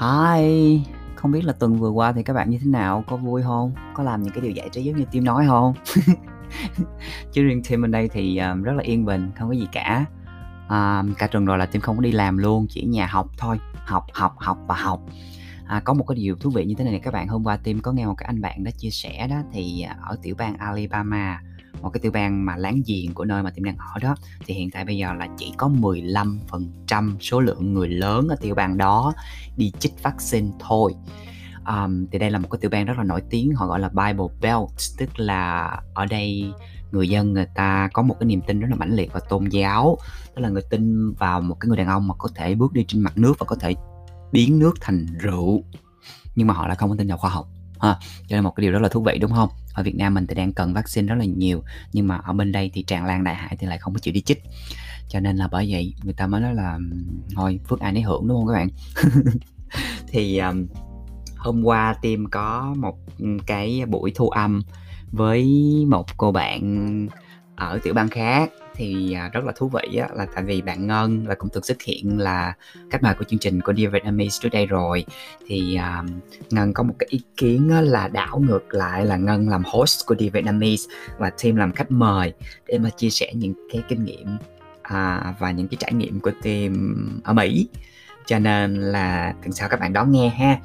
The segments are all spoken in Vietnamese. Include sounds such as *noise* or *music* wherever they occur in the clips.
Hi, không biết là tuần vừa qua thì các bạn như thế nào? Có vui không, Có làm những cái điều giải trí giống như Tim nói không? *laughs* Chứ riêng Tim bên đây thì, um, rất là yên bình, không có gì cả. Um, cả tuần rồi là Tim không có đi làm luôn, chỉ nhà học thôi, học, học, học và học. À, có một cái điều thú vị như thế này này, các bạn, hôm qua Tim có nghe một cái anh bạn đó chia sẻ đó, thì, ờ, ở tiểu bang Alabama, một cái tiểu bang mà láng giềng của nơi mà Tim đang ở đó, thì hiện tại bây giờ là chỉ có 15% số lượng người lớn ở tiểu bang đó đi chích vaccine thôi. um, thì đây là một cái tiểu bang rất là nổi tiếng, họ gọi là Bible Belt, tức là ở đây người dân người ta có một cái niềm tin rất là mãnh liệt vào tôn giáo, tức là người tin vào một cái người đàn ông mà có thể bước đi trên mặt nước và có thể biến nước thành rượu, nhưng mà họ lại không có tin vào khoa học ha. Cho nên một cái điều rất là thú vị, đúng không? Ở Việt Nam mình thì đang cần vaccine rất là nhiều, nhưng mà ở bên đây thì tràn lan đại hải thì lại không có chịu đi chích. Cho nên là bởi vậy người ta mới nói là thôi phước ai nấy hưởng, đúng không các bạn? *laughs* Thì, um, hôm qua Tim có một, cái buổi thu âm với một cô bạn ở tiểu bang khác, thì, à, rất là thú vị á, là tại vì bạn Ngân là cũng từng xuất hiện là khách mời của chương trình của Dear Vietnamese trước đây rồi. Thì, um, Ngân có một cái ý kiến á là đảo ngược lại là Ngân làm host của Dear Vietnamese và Team làm khách mời để mà chia sẻ những cái kinh nghiệm, à, và những cái trải nghiệm của Team ở Mỹ. Cho nên là tuần sau các bạn đón nghe ha.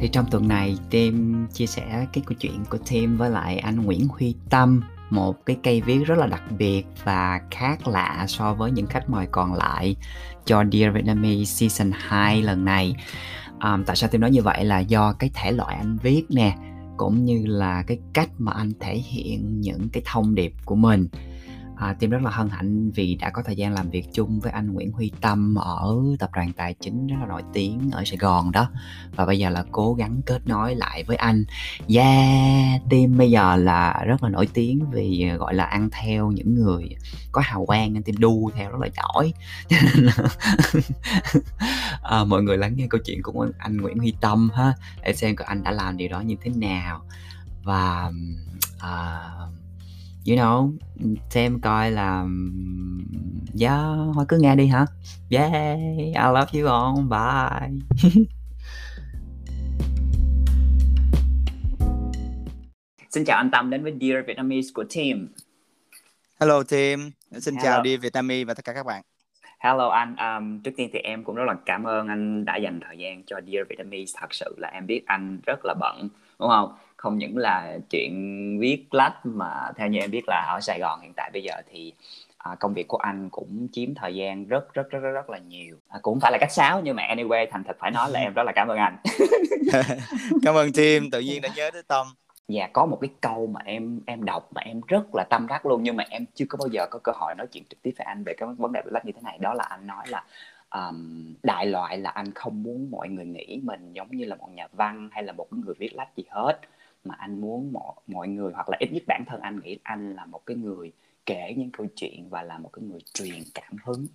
Thì trong tuần này Tim chia sẻ cái câu chuyện của Tim với lại anh Nguyễn Huy Tâm, một cái cây viết rất là đặc biệt và khác lạ so với những khách mời còn lại cho Dear Vietnamese Season 2 lần này. um, tại sao Tim nói như vậy là do cái thể loại anh viết nè, cũng như là cái cách mà anh thể hiện những cái thông điệp của mình. À, Tim rất là hân hạnh vì đã có thời gian làm việc chung với anh Nguyễn Huy Tâm ở tập đoàn tài chính rất là nổi tiếng ở Sài Gòn đó. Và bây giờ là cố gắng kết nối lại với anh. Yeah, Tim bây giờ là rất là nổi tiếng vì, à, gọi là, ăn theo những người có hào quang nên Tim đu theo rất là giỏi. *laughs* à, mọi người lắng nghe câu chuyện của anh Nguyễn Huy Tâm ha, để xem coi anh đã làm điều đó như thế nào. Và, ờ, you know, xem coi là yeah, thôi cứ nghe đi hả? Yeah, I love you all, bye. *laughs* Xin chào anh Tâm đến với Dear Vietnamese của Tim. Hello Tim, xin Hello. chào Dear Vietnamese và tất cả các bạn. Hello anh, um, trước tiên thì em cũng rất là cảm ơn anh đã dành thời gian cho Dear Vietnamese. Thật sự là em biết anh rất là bận, đúng không? Không những là chuyện viết lách mà theo như em biết là ở Sài Gòn hiện tại bây giờ thì à, công việc của anh cũng chiếm thời gian rất rất rất rất, rất là nhiều. À, cũng phải là cách sáo nhưng mà anyway thành thật phải nói là em rất là cảm ơn anh. *laughs* *laughs* Cảm ơn Tim, tự nhiên đã nhớ tới Tâm. Dạ có một cái câu mà em em đọc mà em rất là tâm đắc luôn nhưng mà em chưa có bao giờ có cơ hội nói chuyện trực tiếp với anh về cái vấn đề viết lách như thế này đó là anh nói là um, đại loại là anh không muốn mọi người nghĩ mình giống như là một nhà văn hay là một người viết lách gì hết mà anh muốn mọi mọi người hoặc là ít nhất bản thân anh nghĩ anh là một cái người kể những câu chuyện và là một cái người truyền cảm hứng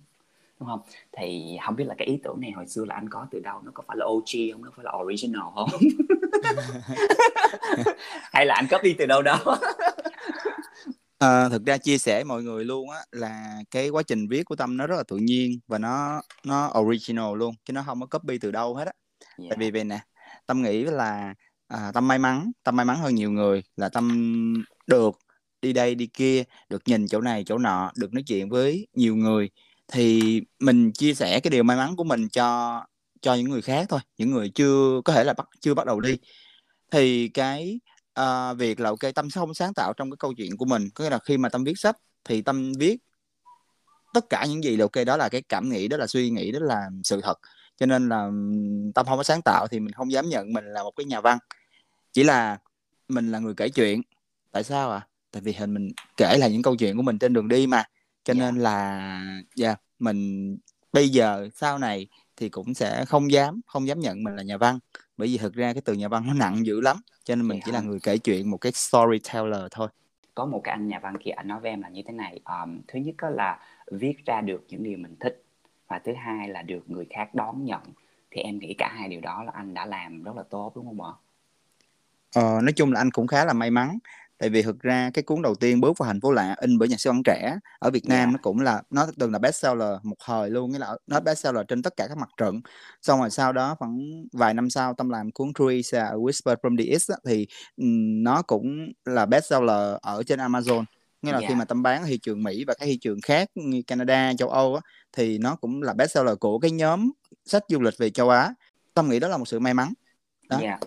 đúng không? Thì không biết là cái ý tưởng này hồi xưa là anh có từ đâu nó có phải là OG không? Nó phải là original không? *laughs* Hay là anh copy từ đâu đó? *laughs* À, thực ra chia sẻ mọi người luôn á là cái quá trình viết của Tâm nó rất là tự nhiên và nó nó original luôn chứ nó không có copy từ đâu hết á. dạ Tại vì vậy nè, Tâm nghĩ là à, Tâm may mắn, Tâm may mắn hơn nhiều người là Tâm được đi đây đi kia, được nhìn chỗ này chỗ nọ, được nói chuyện với nhiều người. Thì mình chia sẻ cái điều may mắn của mình cho cho những người khác thôi, những người chưa có thể là bắt chưa bắt đầu đi. Thì cái uh, việc là ok Tâm sẽ không sáng tạo trong cái câu chuyện của mình, có nghĩa là khi mà Tâm viết sách thì Tâm viết tất cả những gì là ok đó là cái cảm nghĩ đó là suy nghĩ đó là sự thật. Cho nên là Tâm không có sáng tạo thì mình không dám nhận mình là một cái nhà văn chỉ là mình là người kể chuyện. Tại sao à tại vì hình mình kể lại những câu chuyện của mình trên đường đi mà. Cho dạ. nên là dạ mình bây giờ sau này thì cũng sẽ không dám không dám nhận mình là nhà văn. Bởi vì thực ra cái từ nhà văn nó nặng dữ lắm. Cho nên mình chỉ hả là người kể chuyện một cái storyteller thôi. Có một cái anh nhà văn kia anh nói với em là như thế này. Um, thứ nhất đó là viết ra được những điều mình thích và thứ hai là được người khác đón nhận. Thì em nghĩ cả hai điều đó là anh đã làm rất là tốt đúng không ạ Ờ, nói chung là anh cũng khá là may mắn tại vì thực ra cái cuốn đầu tiên bước vào thành phố lạ in bởi nhà xuất bản trẻ ở Việt Nam Dạ. nó cũng là nó từng là bestseller một thời luôn nghĩa là nó bestseller trên tất cả các mặt trận xong rồi sau đó khoảng vài năm sau tâm làm cuốn Trees A Whisper from the East thì nó cũng là bestseller ở trên Amazon nghĩa là khi Dạ. mà tâm bán ở thị trường Mỹ và các thị trường khác như Canada châu Âu á, thì nó cũng là bestseller của cái nhóm sách du lịch về châu Á tâm nghĩ đó là một sự may mắn đó. Dạ.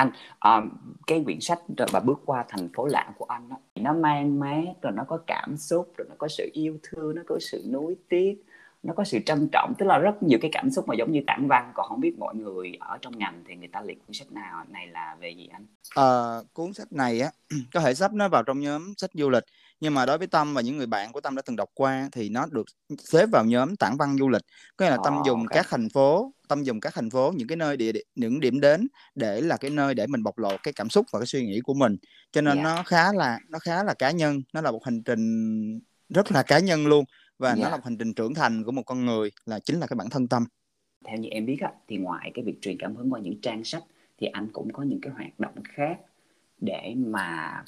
Anh um, cái quyển sách rồi bà bước qua thành phố lạ của anh đó, nó mang mát rồi nó có cảm xúc rồi nó có sự yêu thương nó có sự nuối tiếc nó có sự trân trọng. Tức là rất nhiều cái cảm xúc mà giống như tản văn còn không biết mọi người ở trong ngành thì người ta liệt cuốn sách nào. Này là về gì anh? À, cuốn sách này á *clears throat* có thể sắp nó vào trong nhóm sách du lịch nhưng mà đối với Tâm và những người bạn của Tâm đã từng đọc qua thì nó được xếp vào nhóm tản văn du lịch có nghĩa là Tâm Ồ, dùng ok. các thành phố Tâm dùng các thành phố những cái nơi địa những điểm đến để là cái nơi để mình bộc lộ cái cảm xúc và cái suy nghĩ của mình cho nên Dạ. nó khá là nó khá là cá nhân nó là một hành trình rất là cá nhân luôn và nó Dạ. là một hành trình trưởng thành của một con người là chính là cái bản thân Tâm theo như em biết á, thì ngoài cái việc truyền cảm hứng qua những trang sách thì anh cũng có những cái hoạt động khác để mà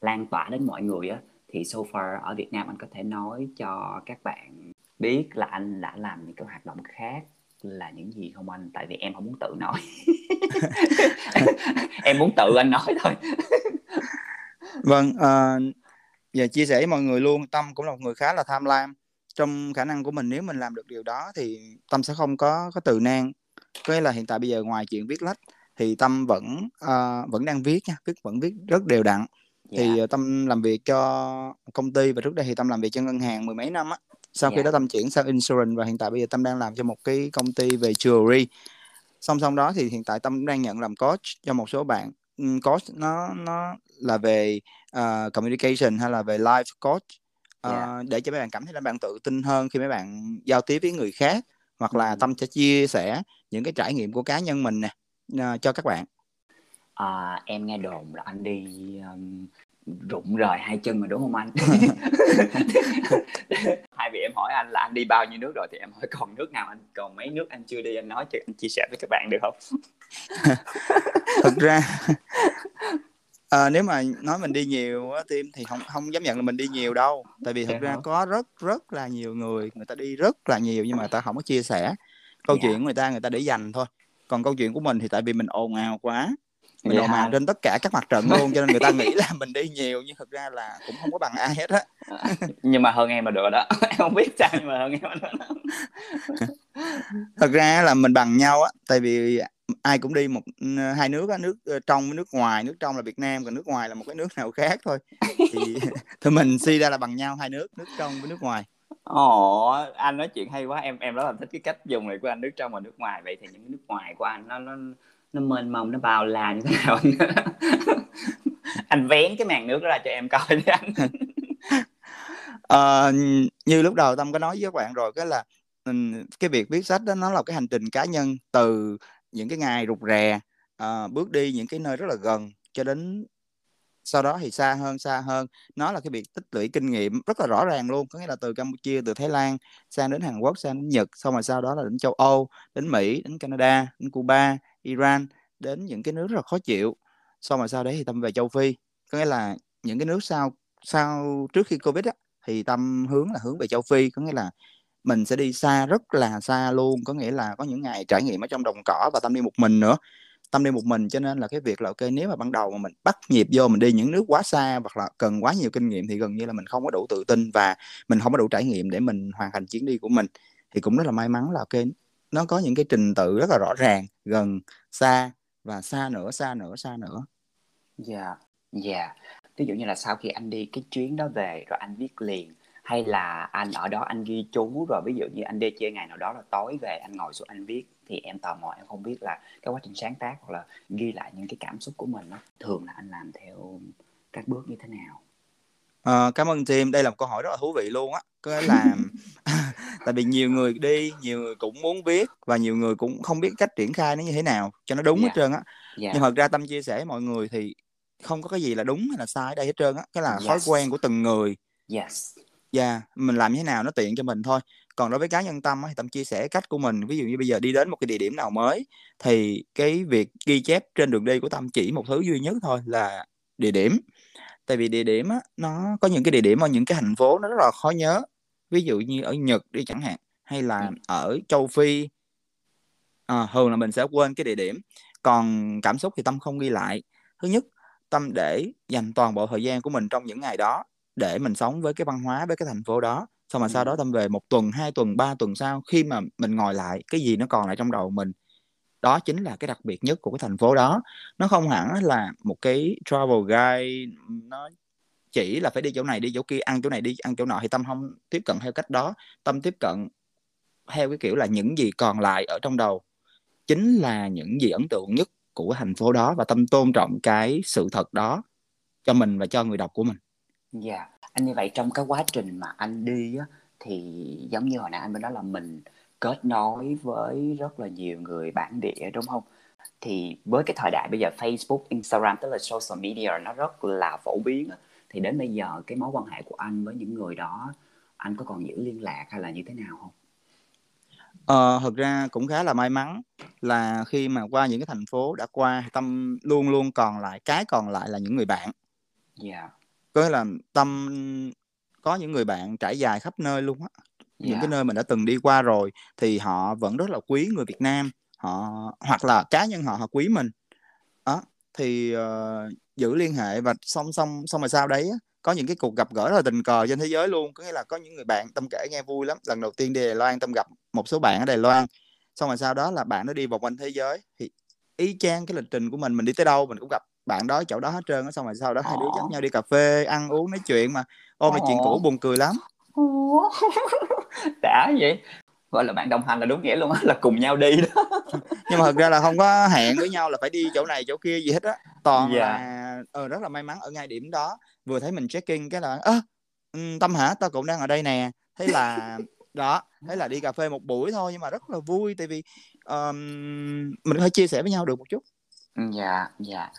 lan tỏa đến mọi người á thì so far ở Việt Nam anh có thể nói cho các bạn biết là anh đã làm những cái hoạt động khác là những gì không anh tại vì em không muốn tự nói *laughs* em muốn tự anh nói thôi Vâng, uh, và chia sẻ với mọi người luôn, Tâm cũng là một người khá là tham lam. Trong khả năng của mình nếu mình làm được điều đó thì Tâm sẽ không có có từ nan. Có nghĩa là hiện tại bây giờ ngoài chuyện viết lách thì Tâm vẫn uh, vẫn đang viết nha, viết vẫn viết rất đều đặn. Thì dạ ờ, Tâm làm việc cho công ty và trước đây thì Tâm làm việc cho ngân hàng mười mấy năm á. Sau khi Dạ. đó Tâm chuyển sang insurance và hiện tại bây giờ Tâm đang làm cho một cái công ty về jewelry. Song song đó thì hiện tại Tâm cũng đang nhận làm coach cho một số bạn. Coach nó nó là về ờ, communication hay là về life coach ờ, Dạ. để cho mấy bạn cảm thấy là bạn tự tin hơn khi mấy bạn giao tiếp với người khác hoặc là. Tâm sẽ chia sẻ những cái trải nghiệm của cá nhân mình nè ờ, cho các bạn. À, em nghe đồn là anh đi um, rụng rời hai chân rồi đúng không anh? *laughs* Hai vị em hỏi anh là anh đi bao nhiêu nước rồi thì em hỏi còn nước nào anh còn mấy nước anh chưa đi anh nói cho anh chia sẻ với các bạn được không? *laughs* Thực ra ờ, nếu mà nói mình đi nhiều á Tim thì không không dám nhận là mình đi nhiều đâu. Tại vì thực ra có rất rất là nhiều người người ta đi rất là nhiều nhưng mà người ta không có chia sẻ. Câu Dạ. chuyện của người ta người ta để dành thôi. Còn câu chuyện của mình thì tại vì mình ồn ào quá mình ồn hả? ào trên tất cả các mặt trận luôn cho nên người ta *laughs* nghĩ là mình đi nhiều nhưng thực ra là cũng không có bằng ai hết á *laughs* Nhưng mà hơn em là được rồi đó. *laughs* em không biết sao nhưng mà hơn em là được đó. thật ra là mình bằng nhau á tại vì ai cũng đi một hai nước á nước ờ, trong với nước ngoài nước trong là Việt Nam còn nước ngoài là một cái nước nào khác thôi thì thì mình suy ra là bằng nhau hai nước nước trong với nước ngoài Ồ, anh nói chuyện hay quá. Em em rất là thích cái cách dùng này của anh nước trong và nước ngoài. Vậy thì những nước ngoài của anh nó nó nó mênh mông nó bao la như thế nào *laughs* anh? vén cái màn nước đó ra cho em coi đi anh. à, *laughs* như lúc đầu Tâm có nói với các bạn rồi cái là cái việc viết sách đó nó là cái hành trình cá nhân từ những cái ngày rụt rè ờ, bước đi những cái nơi rất là gần cho đến sau đó thì xa hơn xa hơn nó là cái việc tích lũy kinh nghiệm rất là rõ ràng luôn có nghĩa là từ Campuchia từ Thái Lan sang đến Hàn Quốc sang đến Nhật xong rồi sau đó là đến châu Âu đến Mỹ đến Canada đến Cuba Iran đến những cái nước rất là khó chịu. Xong rồi sau đấy thì Tâm về châu Phi. Có nghĩa là những cái nước sau sau trước khi Covid á, thì Tâm hướng là hướng về châu Phi. Có nghĩa là mình sẽ đi xa, rất là xa luôn. Có nghĩa là có những ngày trải nghiệm ở trong đồng cỏ và Tâm đi một mình nữa. Tâm đi một mình cho nên là cái việc là, ok, nếu mà ban đầu mà mình bắt nhịp vô, mình đi những nước quá xa hoặc là cần quá nhiều kinh nghiệm thì gần như là mình không có đủ tự tin và mình không có đủ trải nghiệm để mình hoàn thành chuyến đi của mình. Thì cũng rất là may mắn là, ok nó có những cái trình tự rất là rõ ràng gần xa và xa nữa xa nữa xa nữa. Dạ, dạ. Ví dụ như là sau khi anh đi cái chuyến đó về rồi anh viết liền hay là anh ở đó anh ghi chú rồi ví dụ như anh đi chơi ngày nào đó là tối về anh ngồi xuống anh viết thì em tò mò em không biết là cái quá trình sáng tác hoặc là ghi lại những cái cảm xúc của mình đó thường là anh làm theo các bước như thế nào? Ờ, cảm ơn team đây là một câu hỏi rất là thú vị luôn á. Có nghĩa là *laughs* tại vì nhiều người đi nhiều người cũng muốn viết và nhiều người cũng không biết cách triển khai nó như thế nào cho nó đúng hết Dạ. trơn á dạ nhưng thật ra tâm chia sẻ với mọi người thì không có cái gì là đúng hay là sai ở đây hết trơn á cái là thói Yes. quen của từng người yes Dạ, mình làm như thế nào nó tiện cho mình thôi. Còn đối với cá nhân Tâm thì Tâm chia sẻ cách của mình. Ví dụ như bây giờ đi đến một cái địa điểm nào mới thì cái việc ghi chép trên đường đi của Tâm chỉ một thứ duy nhất thôi là địa điểm. tại vì địa điểm á nó có những cái địa điểm ở những cái thành phố nó rất là khó nhớ ví dụ như ở Nhật đi chẳng hạn hay là ừ. ở châu Phi à, thường là mình sẽ quên cái địa điểm. Còn cảm xúc thì tâm không ghi lại. Thứ nhất tâm để dành toàn bộ thời gian của mình trong những ngày đó để mình sống với cái văn hóa với cái thành phố đó. Xong mà sau đó tâm về một tuần hai tuần ba tuần sau khi mà mình ngồi lại cái gì nó còn lại trong đầu mình đó chính là cái đặc biệt nhất của cái thành phố đó. Nó không hẳn là một cái travel guide nó chỉ là phải đi chỗ này đi chỗ kia ăn chỗ này đi ăn chỗ nọ thì tâm không tiếp cận theo cách đó tâm tiếp cận theo cái kiểu là những gì còn lại ở trong đầu chính là những gì ấn tượng nhất của thành phố đó và tâm tôn trọng cái sự thật đó cho mình và cho người đọc của mình. Dạ, yeah. anh như vậy trong cái quá trình mà anh đi á thì giống như hồi nãy anh mới nói là mình kết nối với rất là nhiều người bản địa đúng không? Thì với cái thời đại bây giờ Facebook, Instagram tức là social media nó rất là phổ biến á thì đến bây giờ cái mối quan hệ của anh với những người đó anh có còn giữ liên lạc hay là như thế nào không? Ờ, thực ra cũng khá là may mắn là khi mà qua những cái thành phố đã qua Tâm luôn luôn còn lại cái còn lại là những người bạn. Dạ. Có nghĩa là Tâm có những người bạn trải dài khắp nơi luôn á. Những cái nơi mình đã từng đi qua rồi thì họ vẫn rất là quý người Việt Nam, họ hoặc là cá nhân họ họ quý mình. Đó, thì ờ, giữ liên hệ và song song xong rồi sau đấy có những cái cuộc gặp gỡ rất là tình cờ trên thế giới luôn. Có nghĩa là có những người bạn tâm kể nghe vui lắm. Lần đầu tiên đi Đài Loan tâm gặp một số bạn ở Đài Loan. Xong rồi sau đó là bạn nó đi vòng quanh thế giới. Thì ý chang cái lịch trình của mình mình đi tới đâu mình cũng gặp bạn đó chỗ đó hết trơn xong rồi sau đó hai đứa dắt nhau đi cà phê ăn uống nói chuyện mà. Ôi mà chuyện cũ buồn cười lắm. *laughs* Đã vậy gọi là bạn đồng hành là đúng nghĩa luôn á là cùng nhau đi đó. *laughs* Nhưng mà thật ra là không có hẹn với nhau là phải đi chỗ này chỗ kia gì hết á. Toàn yeah. Dạ. là ờ, rất là may mắn ở ngay điểm đó. Vừa thấy mình check in cái là ơ tâm hả? Tao cũng đang ở đây nè. Thế là *laughs* đó thế là đi cà phê một buổi thôi nhưng mà rất là vui tại vì um, mình có thể chia sẻ với nhau được một chút. Dạ dạ.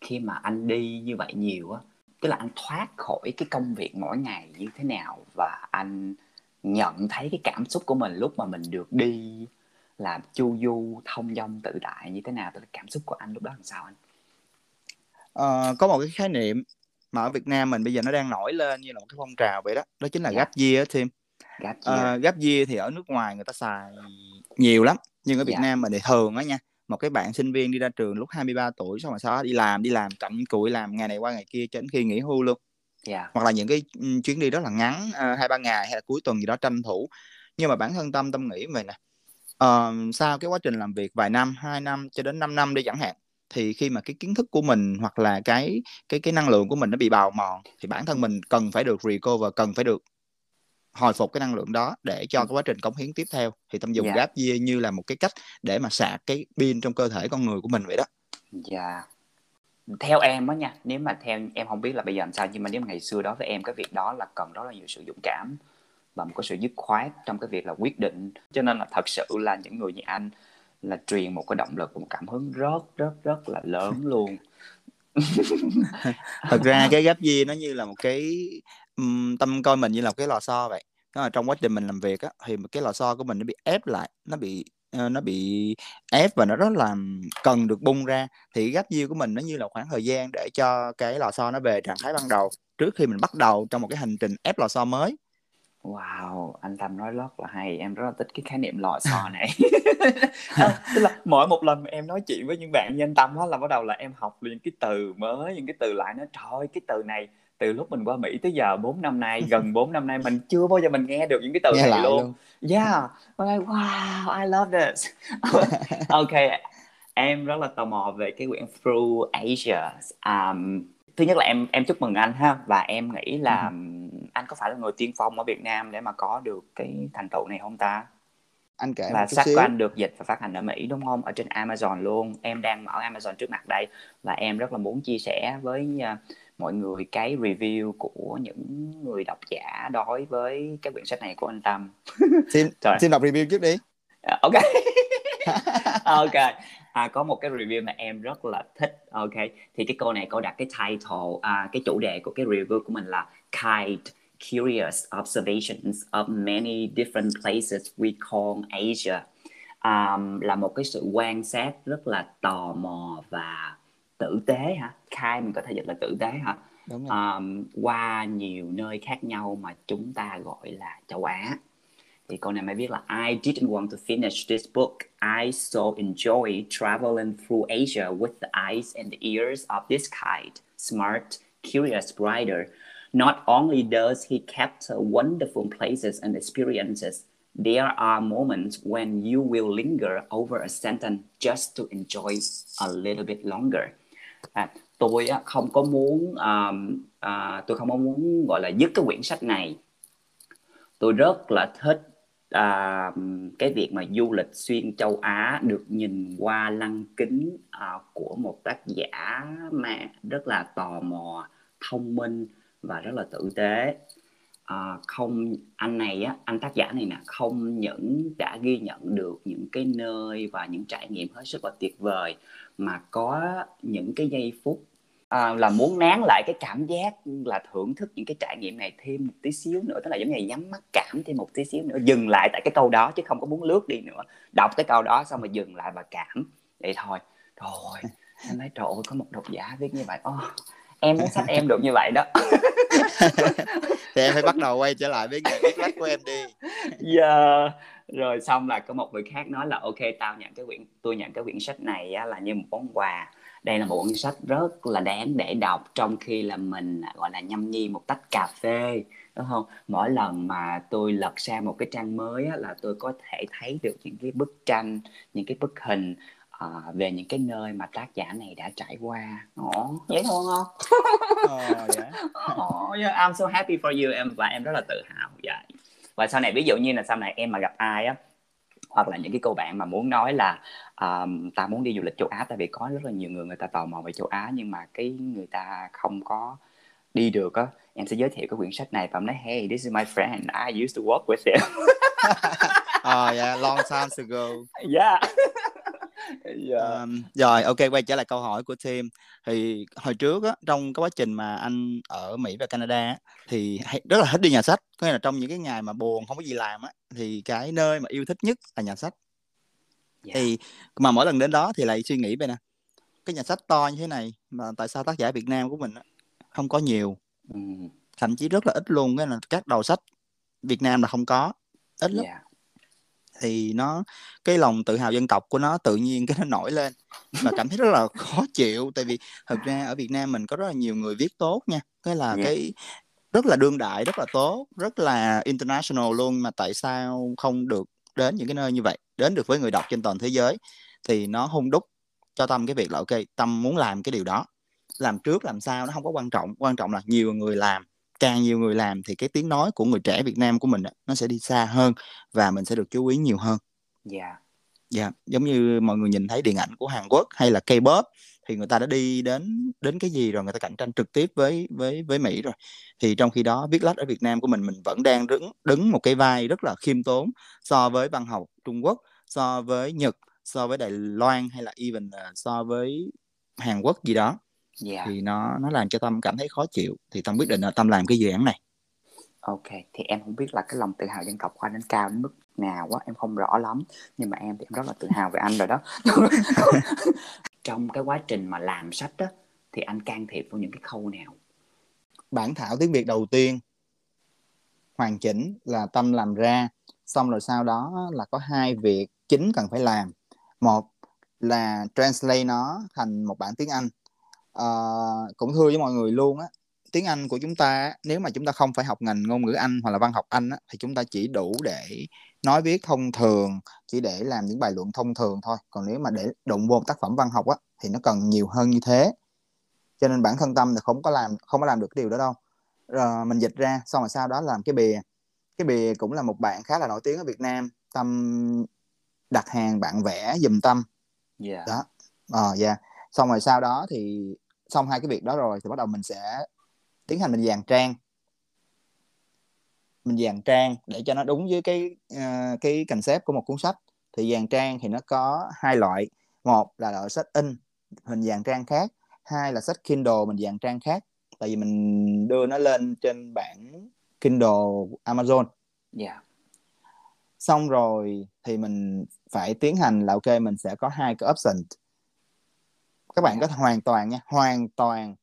Khi mà anh đi như vậy nhiều á tức là anh thoát khỏi cái công việc mỗi ngày như thế nào và anh nhận thấy cái cảm xúc của mình lúc mà mình được đi làm chu du thông dong tự tại như thế nào tức là cảm xúc của anh lúc đó làm sao anh uh, có một cái khái niệm mà ở Việt Nam mình bây giờ nó đang nổi lên như là một cái phong trào vậy đó đó chính là yeah. Dạ. gap year thêm gap year. Uh, gap year thì ở nước ngoài người ta xài nhiều lắm nhưng ở Việt yeah. Dạ. Nam mình thì thường á nha một cái bạn sinh viên đi ra trường lúc 23 tuổi xong rồi sau đó đi làm đi làm cặm cụi làm ngày này qua ngày kia cho đến khi nghỉ hưu luôn yeah. Dạ. hoặc là những cái chuyến đi rất là ngắn hai uh, ba ngày hay là cuối tuần gì đó tranh thủ nhưng mà bản thân tâm tâm nghĩ vậy nè uh, sau cái quá trình làm việc vài năm hai năm cho đến 5 năm đi chẳng hạn thì khi mà cái kiến thức của mình hoặc là cái cái cái năng lượng của mình nó bị bào mòn thì bản thân mình cần phải được recover cần phải được hồi phục cái năng lượng đó để cho cái quá trình cống hiến tiếp theo thì tâm dùng yeah. gap year như là một cái cách để mà sạc cái pin trong cơ thể con người của mình vậy đó. Dạ. Yeah. Theo em á nha, nếu mà theo em không biết là bây giờ làm sao nhưng mà nếu mà ngày xưa đó với em cái việc đó là cần rất là nhiều sự dũng cảm và một cái sự dứt khoát trong cái việc là quyết định. Cho nên là thật sự là những người như anh là truyền một cái động lực một cảm hứng rất rất rất là lớn *laughs* luôn. Thật ra cái gap year nó như là một cái um, tâm coi mình như là một cái lò xo vậy. Đó là trong quá trình mình làm việc á thì cái lò xo của mình nó bị ép lại nó bị nó bị ép và nó rất là cần được bung ra thì gap year của mình nó như là khoảng thời gian để cho cái lò xo nó về trạng thái ban đầu trước khi mình bắt đầu trong một cái hành trình ép lò xo mới Wow, anh Tâm nói rất là hay, em rất là thích cái khái niệm lò xo *laughs* này. à, tức là mỗi một lần em nói chuyện với những bạn như anh Tâm á là bắt đầu là em học những cái từ mới, những cái từ lại nó trời ơi, cái từ này từ lúc mình qua Mỹ tới giờ 4 năm nay, *laughs* gần 4 năm nay mình chưa bao giờ mình nghe được những cái từ nghe này luôn. luôn. Yeah, I'm like, wow, I love this. *laughs* ok, em rất là tò mò về cái quyển Through Asia. Um, thứ nhất là em em chúc mừng anh ha và em nghĩ là ừ. anh có phải là người tiên phong ở Việt Nam để mà có được cái thành tựu này không ta? Anh kể là sách của anh được dịch và phát hành ở Mỹ đúng không? Ở trên Amazon luôn. Em đang mở Amazon trước mặt đây và em rất là muốn chia sẻ với uh, mọi người cái review của những người độc giả đối với cái quyển sách này của anh Tâm. *laughs* xin xin đọc review trước đi. Uh, ok. *laughs* ok à, có một cái review mà em rất là thích ok thì cái cô này cô đặt cái title à, cái chủ đề của cái review của mình là kind curious observations of many different places we call Asia um, là một cái sự quan sát rất là tò mò và tử tế hả khai mình có thể dịch là tử tế hả Đúng rồi. um, qua nhiều nơi khác nhau mà chúng ta gọi là châu Á thì câu này mới viết là I didn't want to finish this book. I so enjoy traveling through Asia with the eyes and the ears of this kind, smart, curious writer. Not only does he capture wonderful places and experiences, there are moments when you will linger over a sentence just to enjoy a little bit longer. À, tôi không có muốn um, à, tôi không có muốn gọi là dứt cái quyển sách này. Tôi rất là thích à, cái việc mà du lịch xuyên châu Á được nhìn qua lăng kính à, của một tác giả mà rất là tò mò, thông minh và rất là tử tế. À, không anh này á, anh tác giả này nè không những đã ghi nhận được những cái nơi và những trải nghiệm hết sức là tuyệt vời mà có những cái giây phút à, là muốn nán lại cái cảm giác là thưởng thức những cái trải nghiệm này thêm một tí xíu nữa tức là giống như nhắm mắt cảm thêm một tí xíu nữa dừng lại tại cái câu đó chứ không có muốn lướt đi nữa. Đọc cái câu đó xong rồi dừng lại và cảm. Vậy thôi. Rồi em nói trời ơi có một độc giả viết như vậy. Oh, em muốn sách em được như vậy đó. *laughs* Thì em phải bắt đầu quay trở lại với nghề viết lách của em đi. Yeah. Rồi xong là có một người khác nói là ok tao nhận cái quyển tôi nhận cái quyển sách này á, là như một món quà. Đây là một cuốn sách rất là đáng để đọc trong khi là mình à, gọi là nhâm nhi một tách cà phê đúng không? Mỗi lần mà tôi lật sang một cái trang mới á, là tôi có thể thấy được những cái bức tranh những cái bức hình uh, về những cái nơi mà tác giả này đã trải qua. Ồ, dễ thương không? Oh, yeah. oh, yeah, I'm so happy for you. Em và em rất là tự hào. Yeah. Và sau này ví dụ như là sau này em mà gặp ai á hoặc là những cái cô bạn mà muốn nói là um, ta muốn đi du lịch châu Á tại vì có rất là nhiều người người ta tò mò về châu Á nhưng mà cái người ta không có đi được á. Em sẽ giới thiệu cái quyển sách này và em nói hey this is my friend. I used to work with him. Oh *laughs* yeah *laughs* long time ago *laughs* yeah yeah. Um, rồi ok quay trở lại câu hỏi của Tim thì hồi trước á trong cái quá trình mà anh ở Mỹ và Canada thì rất là thích đi nhà sách có nghĩa là trong những cái ngày mà buồn không có gì làm á thì cái nơi mà yêu thích nhất là nhà sách yeah. thì mà mỗi lần đến đó thì lại suy nghĩ về nè cái nhà sách to như thế này mà tại sao tác giả Việt Nam của mình không có nhiều ừ. thậm chí rất là ít luôn cái là các đầu sách Việt Nam là không có ít lắm yeah thì nó cái lòng tự hào dân tộc của nó tự nhiên cái nó nổi lên và cảm thấy rất là *laughs* khó chịu. Tại vì thực ra ở Việt Nam mình có rất là nhiều người viết tốt nha cái là yeah. cái rất là đương đại rất là tốt rất là international luôn. Mà tại sao không được đến những cái nơi như vậy đến được với người đọc trên toàn thế giới thì nó hung đúc cho tâm cái việc là ok tâm muốn làm cái điều đó làm trước làm sao nó không có quan trọng. Quan trọng là nhiều người làm càng nhiều người làm thì cái tiếng nói của người trẻ Việt Nam của mình nó sẽ đi xa hơn và mình sẽ được chú ý nhiều hơn. Dạ. Yeah. Dạ, yeah. giống như mọi người nhìn thấy điện ảnh của Hàn Quốc hay là K-pop thì người ta đã đi đến đến cái gì rồi người ta cạnh tranh trực tiếp với với với Mỹ rồi. Thì trong khi đó viết lách ở Việt Nam của mình mình vẫn đang đứng đứng một cái vai rất là khiêm tốn so với văn học Trung Quốc, so với Nhật, so với Đài Loan hay là even uh, so với Hàn Quốc gì đó yeah. thì nó nó làm cho tâm cảm thấy khó chịu. Thì tâm quyết định là tâm làm cái dự án này. Ok thì em không biết là cái lòng tự hào dân tộc của anh đến cao đến mức nào quá em không rõ lắm. Nhưng mà em thì em rất là tự hào về anh rồi đó. *laughs* Trong cái quá trình mà làm sách đó thì anh can thiệp vào những cái khâu nào? Bản thảo tiếng việt đầu tiên hoàn chỉnh là tâm làm ra xong rồi sau đó là có hai việc chính cần phải làm. Một là translate nó thành một bản tiếng anh uh, cũng thưa với mọi người luôn á tiếng Anh của chúng ta nếu mà chúng ta không phải học ngành ngôn ngữ Anh hoặc là văn học Anh á, thì chúng ta chỉ đủ để nói viết thông thường chỉ để làm những bài luận thông thường thôi. Còn nếu mà để đụng vô một tác phẩm văn học á thì nó cần nhiều hơn như thế. Cho nên bản thân tâm thì không có làm không có làm được cái điều đó đâu. Rồi mình dịch ra xong rồi sau đó làm cái bìa. Cái bìa cũng là một bạn khá là nổi tiếng ở Việt Nam tâm đặt hàng bạn vẽ dùm tâm. Yeah. đó. Ờ uh, yeah xong rồi sau đó thì xong hai cái việc đó rồi thì bắt đầu mình sẽ tiến hành mình dàn trang. Mình dàn trang để cho nó đúng với cái uh, cái concept của một cuốn sách. Thì dàn trang thì nó có hai loại. Một là loại sách in hình dàn trang khác. Hai là sách Kindle mình dàn trang khác. Tại vì mình đưa nó lên trên bản Kindle Amazon. Yeah. xong rồi thì mình phải tiến hành là ok mình sẽ có hai cái option các bạn có hoàn toàn nha hoàn toàn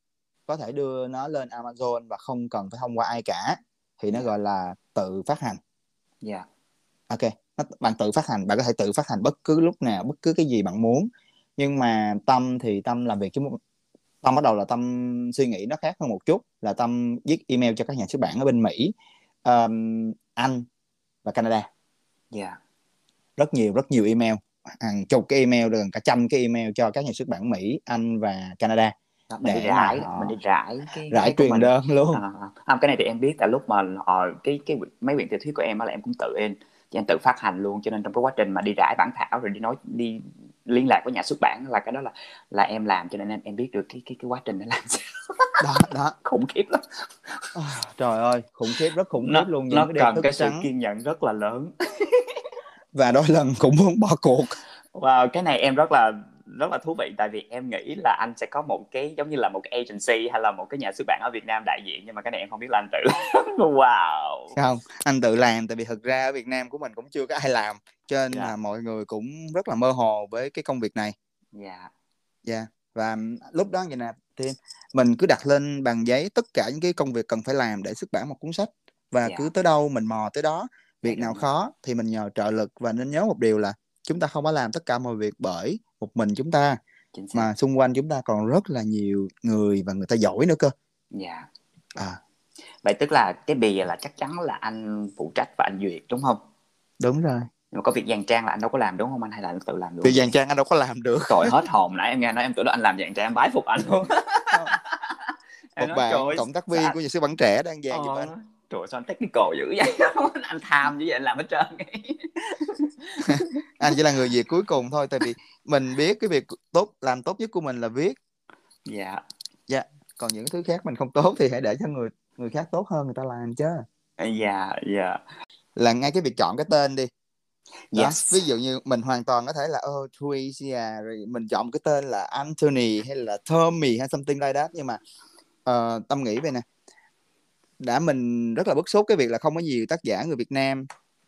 có thể đưa nó lên Amazon và không cần phải thông qua ai cả. Thì nó Dạ. gọi là tự phát hành. Dạ. Ok nó, bạn tự phát hành bạn có thể tự phát hành bất cứ lúc nào bất cứ cái gì bạn muốn. Nhưng mà tâm thì tâm làm việc chứ tâm bắt đầu là tâm suy nghĩ nó khác hơn một chút là tâm viết email cho các nhà xuất bản ở bên mỹ um, anh và canada. Dạ. Rất nhiều rất nhiều email hàng chục cái email gần cả trăm cái email cho các nhà xuất bản mỹ anh và canada Đó, mình đi Để mà rải họ- mình đi rải cái rải truyền mình. đơn luôn. À, cái này thì em biết tại lúc mà ờ, cái cái mấy quyển tiểu thuyết của em á là em cũng tự in em tự phát hành luôn cho nên trong cái quá trình mà đi rải bản thảo rồi đi nói đi liên lạc với nhà xuất bản là cái đó là là em làm cho nên em em biết được cái cái cái quá trình nó làm sao. Đó đó. *laughs* Khủng khiếp lắm. À, trời ơi khủng khiếp rất khủng nó khiếp luôn nó những cái cần cái sự trắng. kiên nhẫn rất là lớn và đôi lần cũng muốn bỏ cuộc. Và cái này em rất là rất là thú vị. Tại vì em nghĩ là anh sẽ có một cái giống như là một cái agency hay là một cái nhà xuất bản ở Việt Nam đại diện. Nhưng mà cái này em không biết là anh tự *laughs* wow. Không anh tự làm. Tại vì thực ra ở Việt Nam của mình cũng chưa có ai làm. Cho nên Dạ. là mọi người cũng rất là mơ hồ với cái công việc này. Dạ. Dạ. Và lúc đó vậy nè thì mình cứ đặt lên bàn giấy tất cả những cái công việc cần phải làm để xuất bản một cuốn sách. Và Dạ. cứ tới đâu mình mò tới đó việc nào khó thì mình nhờ trợ lực và nên nhớ một điều là chúng ta không có làm tất cả mọi việc bởi một mình chúng ta mà xung quanh chúng ta còn rất là nhiều người và người ta giỏi nữa cơ. Dạ. À. Vậy tức là cái bìa là chắc chắn là anh phụ trách và anh duyệt đúng không? Đúng rồi. Nhưng mà có việc dàn trang là anh đâu có làm đúng không anh? Hay là anh tự làm luôn việc dàn trang anh đâu có làm được. Tội hết hồn nãy em nghe nói em tưởng là anh làm dàn trang em bái phục anh luôn. *laughs* Một bạn trời cộng tác viên của nhà xuất bản trẻ đang dàn Ờ, anh trời sao anh technical dữ vậy? *laughs* Anh tham dữ vậy anh làm hết trơn *laughs* anh chỉ là người việc cuối cùng thôi tại vì mình biết cái việc tốt làm tốt nhất của mình là viết. Dạ. Còn những thứ khác mình không tốt thì hãy để cho người người khác tốt hơn người ta làm chứ. Dạ dạ. Là ngay cái việc chọn cái tên đi. Đó, yes. ví dụ như mình hoàn toàn có thể là oh Tricia rồi mình chọn cái tên là Anthony hay là Tommy hay something like that nhưng mà ờ, tâm nghĩ về nè đã mình rất là bức xúc cái việc là không có nhiều tác giả người Việt Nam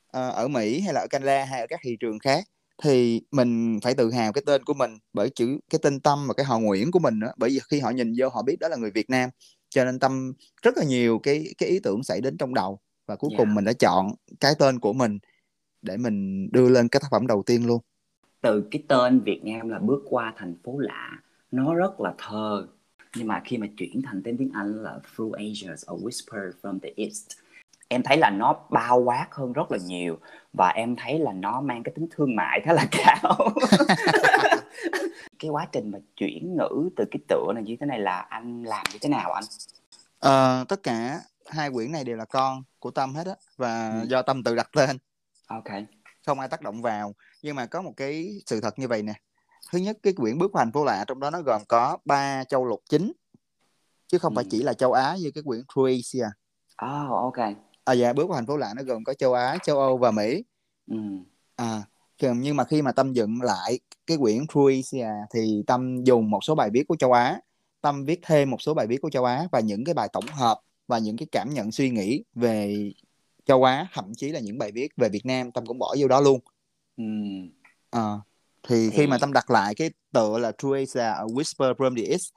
ờ, ở Mỹ hay là ở Canada hay ở các thị trường khác thì mình phải tự hào cái tên của mình bởi chữ cái tên Tâm và cái họ Nguyễn của mình nữa bởi vì khi họ nhìn vô họ biết đó là người Việt Nam. Cho nên Tâm rất là nhiều cái cái ý tưởng xảy đến trong đầu và cuối Dạ. cùng mình đã chọn cái tên của mình để mình đưa lên cái tác phẩm đầu tiên luôn. Từ cái tên Việt Nam là bước qua thành phố lạ nó rất là thơ nhưng mà khi mà chuyển thành tên tiếng Anh là Through Asia a Whisper from the East. Em thấy là nó bao quát hơn rất là nhiều và em thấy là nó mang cái tính thương mại khá là cao. *laughs* Cái quá trình mà chuyển ngữ từ cái tựa này như thế này là anh làm như thế nào anh? Ờ, tất cả hai quyển này đều là con của Tâm hết á và Ừ. do Tâm tự đặt tên. Ok. Không ai tác động vào. Nhưng mà có một cái sự thật như vậy nè thứ nhất cái quyển bước qua thành phố lạ trong đó nó gồm có ba châu lục chính chứ không phải Ừ. chỉ là châu Á như cái quyển Croatia oh ok à dạ bước qua thành phố lạ nó gồm có châu Á châu Âu và Mỹ ừ. à nhưng mà khi mà Tâm dựng lại cái quyển Croatia thì Tâm dùng một số bài viết của châu Á Tâm viết thêm một số bài viết của châu Á và những cái bài tổng hợp và những cái cảm nhận suy nghĩ về châu Á thậm chí là những bài viết về Việt Nam Tâm cũng bỏ vô đó luôn Ừ. Ờ, thì khi mà Tâm đặt lại cái tựa là Tracer A Whisper from the East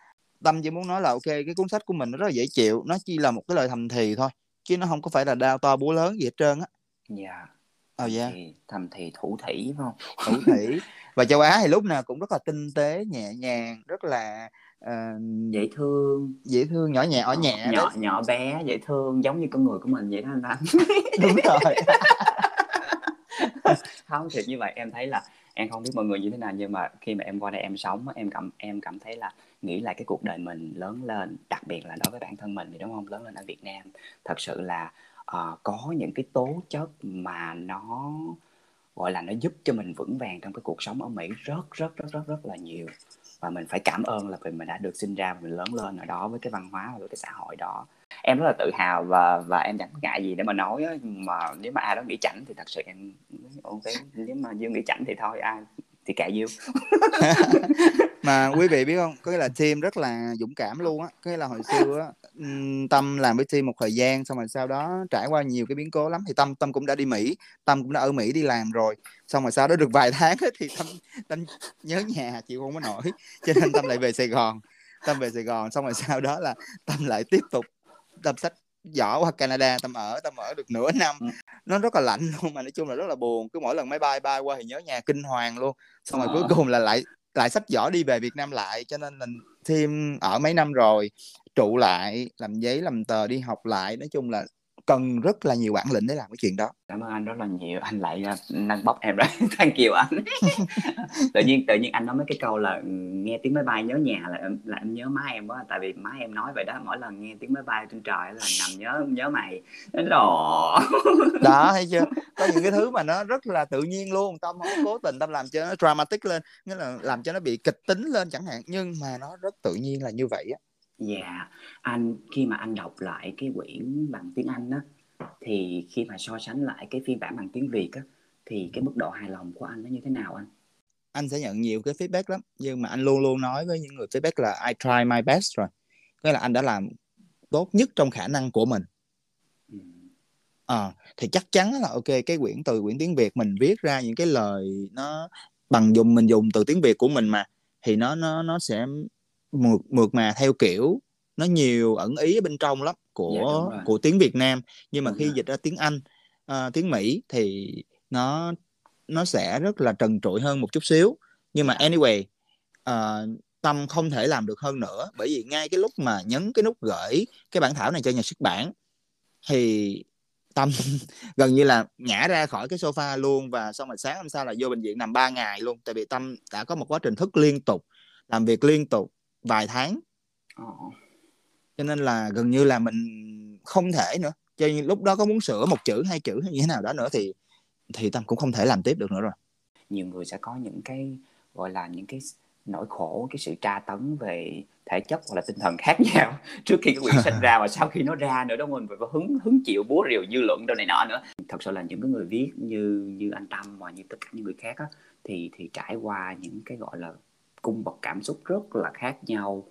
Tâm chỉ muốn nói là ok cái cuốn sách của mình nó rất là dễ chịu nó chỉ là một cái lời thầm thì thôi chứ nó không có phải là đao to búa lớn gì hết trơn á. Dạ. Ờ dạ. Thầm thì thủ thủy phải không? Thủ thủy *laughs* và châu Á thì lúc nào cũng rất là tinh tế nhẹ nhàng rất là ờ, dễ thương. dễ thương nhỏ nhẹ ở nhẹ nhỏ đấy. nhỏ bé dễ thương giống như con người của mình vậy đó anh anh *laughs* đúng rồi. *laughs* Không thiệt như vậy em thấy là em không biết mọi người như thế nào nhưng mà khi mà em qua đây em sống em cảm em cảm thấy là nghĩ lại cái cuộc đời mình lớn lên đặc biệt là đối với bản thân mình thì đúng không? Lớn lên ở Việt Nam thật sự là uh, có những cái tố chất mà nó gọi là nó giúp cho mình vững vàng trong cái cuộc sống ở Mỹ rất rất rất rất rất là nhiều. Và mình phải cảm ơn là vì mình đã được sinh ra và mình lớn lên ở đó với cái văn hóa và với cái xã hội đó em rất là tự hào và và em chẳng ngại gì để mà nói á, mà nếu mà ai đó nghĩ chảnh thì thật sự em ok nếu mà dương nghĩ chảnh thì thôi ai thì kệ dương. *laughs* *laughs* Mà quý vị biết không? Có nghĩa là team rất là dũng cảm luôn á. Có nghĩa là hồi xưa á tâm làm với team một thời gian xong rồi sau đó trải qua nhiều cái biến cố lắm thì tâm tâm cũng đã đi mỹ tâm cũng đã ở mỹ đi làm rồi. Xong rồi sau đó được vài *laughs* tháng á, thì tâm tâm nhớ nhà chịu không có nổi. Cho nên tâm lại về sài gòn tâm về sài gòn xong rồi sau đó là tâm lại tiếp tục tâm sách giỏ qua Canada tâm ở tâm ở được nửa năm ừ. nó rất là lạnh luôn mà nói chung là rất là buồn cứ mỗi lần máy bay bay qua thì nhớ nhà kinh hoàng luôn xong rồi cuối ờ. cùng là lại lại sách giỏ đi về Việt Nam lại cho nên là thêm ở mấy năm rồi trụ lại làm giấy làm tờ đi học lại nói chung là cần rất là nhiều bản lĩnh để làm cái chuyện đó. Cảm ơn anh rất là nhiều. Anh lại uh, nâng bóc em đấy *laughs* thank you anh. *laughs* Tự nhiên tự nhiên anh nói mấy cái câu là nghe tiếng máy bay nhớ nhà là là em nhớ má em quá. Tại vì má em nói vậy đó mỗi lần nghe tiếng máy bay trên trời là nằm nhớ nhớ mày. Đó *laughs* đó thấy chưa? Có những cái thứ mà nó rất là tự nhiên luôn. Tâm không cố tình tâm làm cho nó dramatic lên. Nghĩa là làm cho nó bị kịch tính lên chẳng hạn. Nhưng mà nó rất tự nhiên là như vậy á Dạ, anh khi mà anh đọc lại cái quyển bằng tiếng Anh á thì khi mà so sánh lại cái phiên bản bằng tiếng Việt á thì cái mức độ hài lòng của anh nó như thế nào anh? Anh sẽ nhận nhiều cái feedback lắm, nhưng mà anh luôn luôn nói với những người feedback là I try my best rồi. Nghĩa là anh đã làm tốt nhất trong khả năng của mình. À, thì chắc chắn là ok cái quyển từ quyển tiếng Việt mình viết ra những cái lời nó bằng dùng mình dùng từ tiếng Việt của mình mà thì nó nó nó sẽ mượt mượt mà theo kiểu nó nhiều ẩn ý ở bên trong lắm của dạ, của tiếng Việt Nam. Nhưng mà đúng khi rồi. dịch ra tiếng Anh uh, tiếng Mỹ thì nó nó sẽ rất là trần trụi hơn một chút xíu. Nhưng mà dạ. anyway uh, tâm không thể làm được hơn nữa. Bởi vì ngay cái lúc mà nhấn cái nút gửi cái bản thảo này cho nhà xuất bản thì tâm *laughs* gần như là nhả ra khỏi cái sofa luôn. Và xong rồi sáng hôm sau là vô bệnh viện nằm 3 ngày luôn. Tại vì tâm đã có một quá trình thức liên tục làm việc liên tục vài tháng. Oh. cho nên là gần như là mình không thể nữa. Cho nên lúc đó có muốn sửa một chữ hai chữ hay như thế nào đó nữa thì thì tâm cũng không thể làm tiếp được nữa rồi. Nhiều người sẽ có những cái gọi là những cái nỗi khổ cái sự tra tấn về thể chất hoặc là tinh thần khác nhau *laughs* trước khi cái quyển sách ra và sau khi nó ra nữa đó mình phải hứng hứng chịu búa rìu dư luận đâu này nọ nữa. Thật sự là những cái người viết như như anh tâm và như tất cả những người khác á, thì thì trải qua những cái gọi là cung bậc cảm xúc rất là khác nhau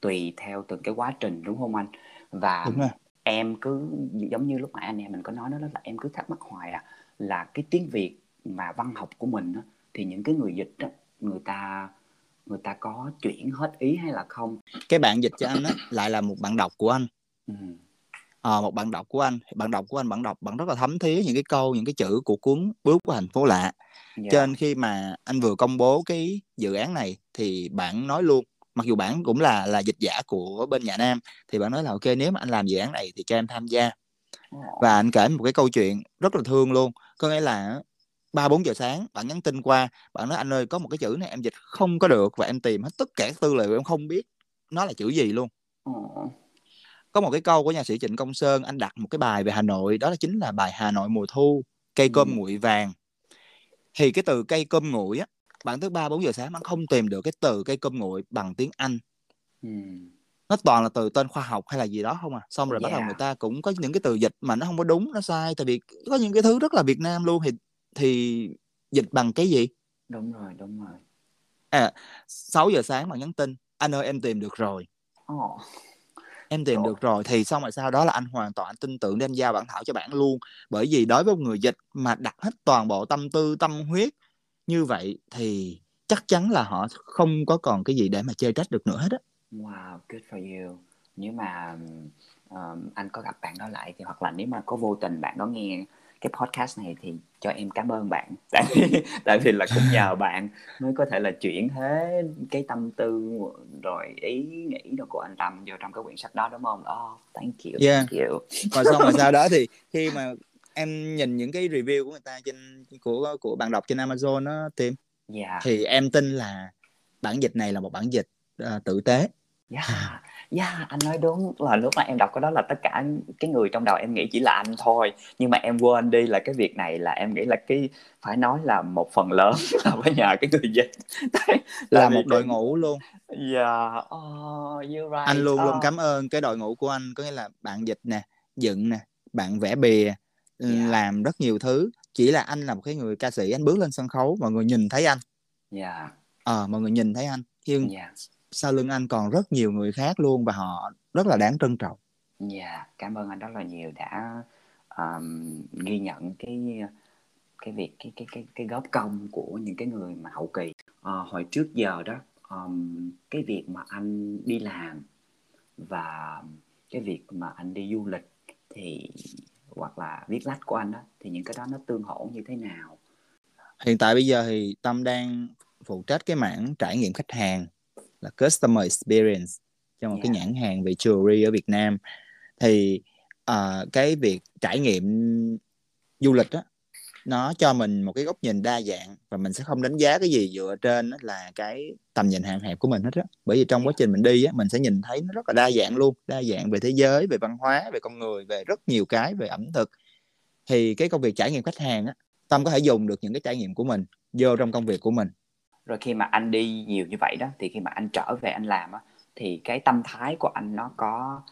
tùy theo từng cái quá trình đúng không anh và đúng rồi. em cứ giống như lúc nãy anh em mình có nói đó là em cứ thắc mắc hoài à là cái tiếng việt mà văn học của mình á, thì những cái người dịch đó người ta người ta có chuyển hết ý hay là không cái bạn dịch cho anh á lại là một bạn đọc của anh ừ. À, một bạn đọc của anh bạn đọc của anh bạn đọc bạn rất là thấm thía những cái câu những cái chữ của cuốn bước của thành phố lạ. Yeah. Dạ. nên khi mà anh vừa công bố cái dự án này thì bạn nói luôn mặc dù bạn cũng là là dịch giả của bên nhà Nam thì bạn nói là ok nếu mà anh làm dự án này thì cho em tham gia. Và anh kể một cái câu chuyện rất là thương luôn. Có nghĩa là ba bốn giờ sáng bạn nhắn tin qua bạn nói anh ơi có một cái chữ này em dịch không có được và em tìm hết tất cả tư liệu em không biết nó là chữ gì luôn có một cái câu của nhà sĩ Trịnh Công Sơn anh đặt một cái bài về Hà Nội đó là chính là bài Hà Nội mùa thu cây cơm ừ. nguội vàng. Thì cái từ cây cơm nguội á bạn tới ba bốn giờ sáng bạn không tìm được cái từ cây cơm nguội bằng tiếng Anh. Ừ. nó toàn là từ tên khoa học hay là gì đó không à? Xong rồi yeah. bắt đầu người ta cũng có những cái từ dịch mà nó không có đúng nó sai tại vì có những cái thứ rất là Việt Nam luôn thì thì dịch bằng cái gì? Đúng rồi đúng rồi. À 6 giờ sáng bạn nhắn tin anh ơi em tìm được rồi. Oh em tìm được rồi thì xong rồi sau đó là anh hoàn toàn anh tin tưởng đem giao bản thảo cho bạn luôn. Bởi vì đối với một người dịch mà đặt hết toàn bộ tâm tư tâm huyết như vậy thì chắc chắn là họ không có còn cái gì để mà chê trách được nữa hết á. Wow good for you. Nếu mà um, anh có gặp bạn đó lại thì hoặc là nếu mà có vô tình bạn đó nghe cái podcast này thì cho em cảm ơn bạn *laughs* tại vì tại vì là cũng nhờ bạn mới có thể là chuyển thế cái tâm tư rồi ý nghĩ đồ của anh Tâm vô trong cái quyển sách đó đúng không? Oh, thank you, yeah. thank you. Và xong rồi *laughs* sau đó thì khi mà em nhìn những cái review của người ta trên của của bạn đọc trên Amazon đó tìm yeah. thì em tin là bản dịch này là một bản dịch uh, tử tế. Yeah yeah anh nói đúng là lúc mà em đọc cái đó là tất cả cái người trong đầu em nghĩ chỉ là anh thôi nhưng mà em quên đi là cái việc này là em nghĩ là cái phải nói là một phần lớn *laughs* là phải nhờ cái người dịch *laughs* là một đội ngũ luôn yeah oh, you're right. anh luôn oh. luôn cảm ơn cái đội ngũ của anh có nghĩa là bạn dịch nè dựng nè bạn vẽ bìa yeah. làm rất nhiều thứ chỉ là anh là một cái người ca sĩ anh bước lên sân khấu mọi người nhìn thấy anh yeah. ờ à, mọi người nhìn thấy anh nhưng yeah sau lưng anh còn rất nhiều người khác luôn và họ rất là đáng trân trọng. Dạ, yeah, cảm ơn anh rất là nhiều đã um, ghi nhận cái cái việc cái cái cái cái góp công của những cái người mà hậu kỳ. À, hồi trước giờ đó um, cái việc mà anh đi làm và cái việc mà anh đi du lịch thì hoặc là viết lách của anh đó thì những cái đó nó tương hỗ như thế nào hiện tại bây giờ thì tâm đang phụ trách cái mảng trải nghiệm khách hàng là customer experience cho một yeah. cái nhãn hàng về jewelry ở Việt Nam. Thì uh, cái việc trải nghiệm du lịch đó nó cho mình một cái góc nhìn đa dạng và mình sẽ không đánh giá cái gì dựa trên là cái tầm nhìn hạn hẹp của mình hết á. Bởi vì trong quá trình mình đi á mình sẽ nhìn thấy nó rất là đa dạng luôn đa dạng về thế giới về văn hóa về con người về rất nhiều cái về ẩm thực. Thì cái công việc trải nghiệm khách hàng á tâm có thể dùng được những cái trải nghiệm của mình vô trong công việc của mình rồi khi mà anh đi nhiều như vậy đó thì khi mà anh trở về anh làm á thì cái tâm thái của anh nó có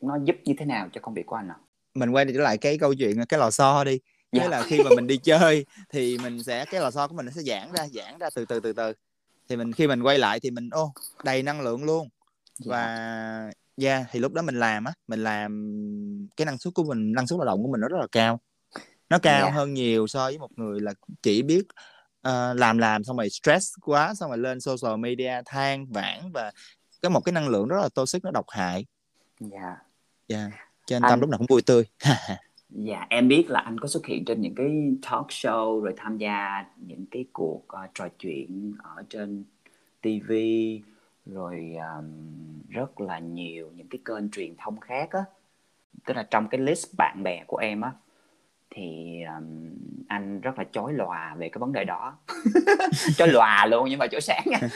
nó giúp như thế nào cho công việc của anh ạ mình quay trở lại cái câu chuyện cái lò xo đi Nghĩa yeah. là khi mà mình đi chơi thì mình sẽ cái lò xo của mình nó sẽ giãn ra giãn ra từ từ từ từ thì mình khi mình quay lại thì mình ô đầy năng lượng luôn và yeah. yeah thì lúc đó mình làm á mình làm cái năng suất của mình năng suất lao động của mình nó rất là cao nó cao yeah. hơn nhiều so với một người là chỉ biết uh, làm làm xong rồi stress quá xong rồi lên social media than vãn và cái một cái năng lượng rất là toxic nó độc hại dạ yeah. yeah. cho nên anh... tâm lúc nào cũng vui tươi *laughs* Dạ, em biết là anh có xuất hiện trên những cái talk show rồi tham gia những cái cuộc uh, trò chuyện ở trên TV rồi um, rất là nhiều những cái kênh truyền thông khác á. Tức là trong cái list bạn bè của em á thì um, anh rất là chối lòa về cái vấn đề đó. *laughs* chối lòa luôn nhưng mà chỗ sáng nha. *laughs*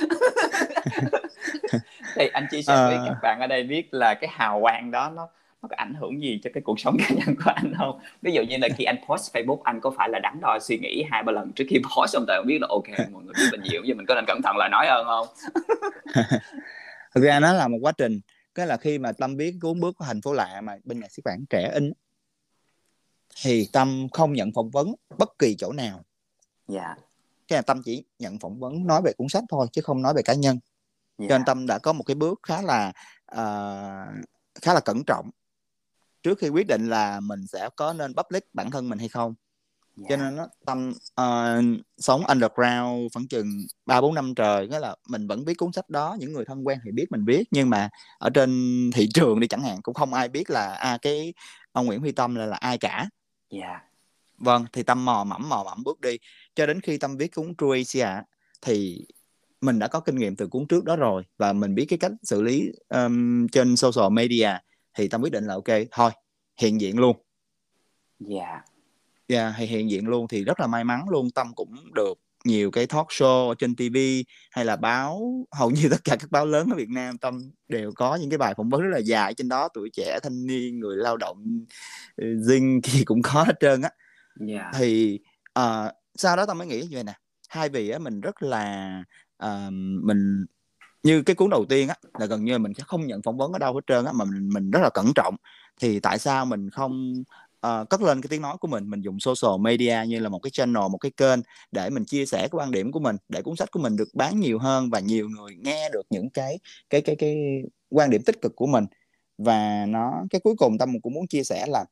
thì anh chia sẻ với ờ. các bạn ở đây biết là cái hào quang đó nó nó có ảnh hưởng gì cho cái cuộc sống *laughs* cá nhân của anh không ví dụ như là khi anh post Facebook anh có phải là đắn đo suy nghĩ hai ba lần trước khi post xong tại không biết là ok mọi người biết mình nhiều vậy mình có nên cẩn thận là nói hơn không thực ra nó là một quá trình cái là khi mà tâm viết cuốn bước của thành phố lạ mà bên nhà xuất bản trẻ in thì tâm không nhận phỏng vấn bất kỳ chỗ nào dạ cái là tâm chỉ nhận phỏng vấn nói về cuốn sách thôi chứ không nói về cá nhân yeah. cho nên tâm đã có một cái bước khá là uh, khá là cẩn trọng trước khi quyết định là mình sẽ có nên public bản thân mình hay không yeah. cho dạ. nên nó tâm uh, sống underground khoảng chừng ba bốn năm trời nghĩa là mình vẫn biết cuốn sách đó những người thân quen thì biết mình biết nhưng mà ở trên thị trường đi chẳng hạn cũng không ai biết là à cái ông Nguyễn Huy Tâm là là ai cả yeah. vâng thì tâm mò mẫm mò mẫm bước đi cho đến khi tâm viết cuốn True Asia thì mình đã có kinh nghiệm từ cuốn trước đó rồi và mình biết cái cách xử lý um, trên social media thì tâm quyết định là ok thôi hiện diện luôn dạ yeah. dạ yeah, thì hiện diện luôn thì rất là may mắn luôn tâm cũng được nhiều cái talk show trên TV hay là báo hầu như tất cả các báo lớn ở Việt Nam tâm đều có những cái bài phỏng vấn rất là dài trên đó tuổi trẻ thanh niên người lao động dinh thì cũng có hết trơn á yeah. Dạ. thì uh, sau đó tâm mới nghĩ như vậy nè hai vị á mình rất là uh, mình như cái cuốn đầu tiên á là gần như mình sẽ không nhận phỏng vấn ở đâu hết trơn á mà mình mình rất là cẩn trọng thì tại sao mình không uh, cất lên cái tiếng nói của mình mình dùng social media như là một cái channel một cái kênh để mình chia sẻ cái quan điểm của mình để cuốn sách của mình được bán nhiều hơn và nhiều người nghe được những cái cái cái cái quan điểm tích cực của mình. Và nó cái cuối cùng tâm cũng muốn chia sẻ là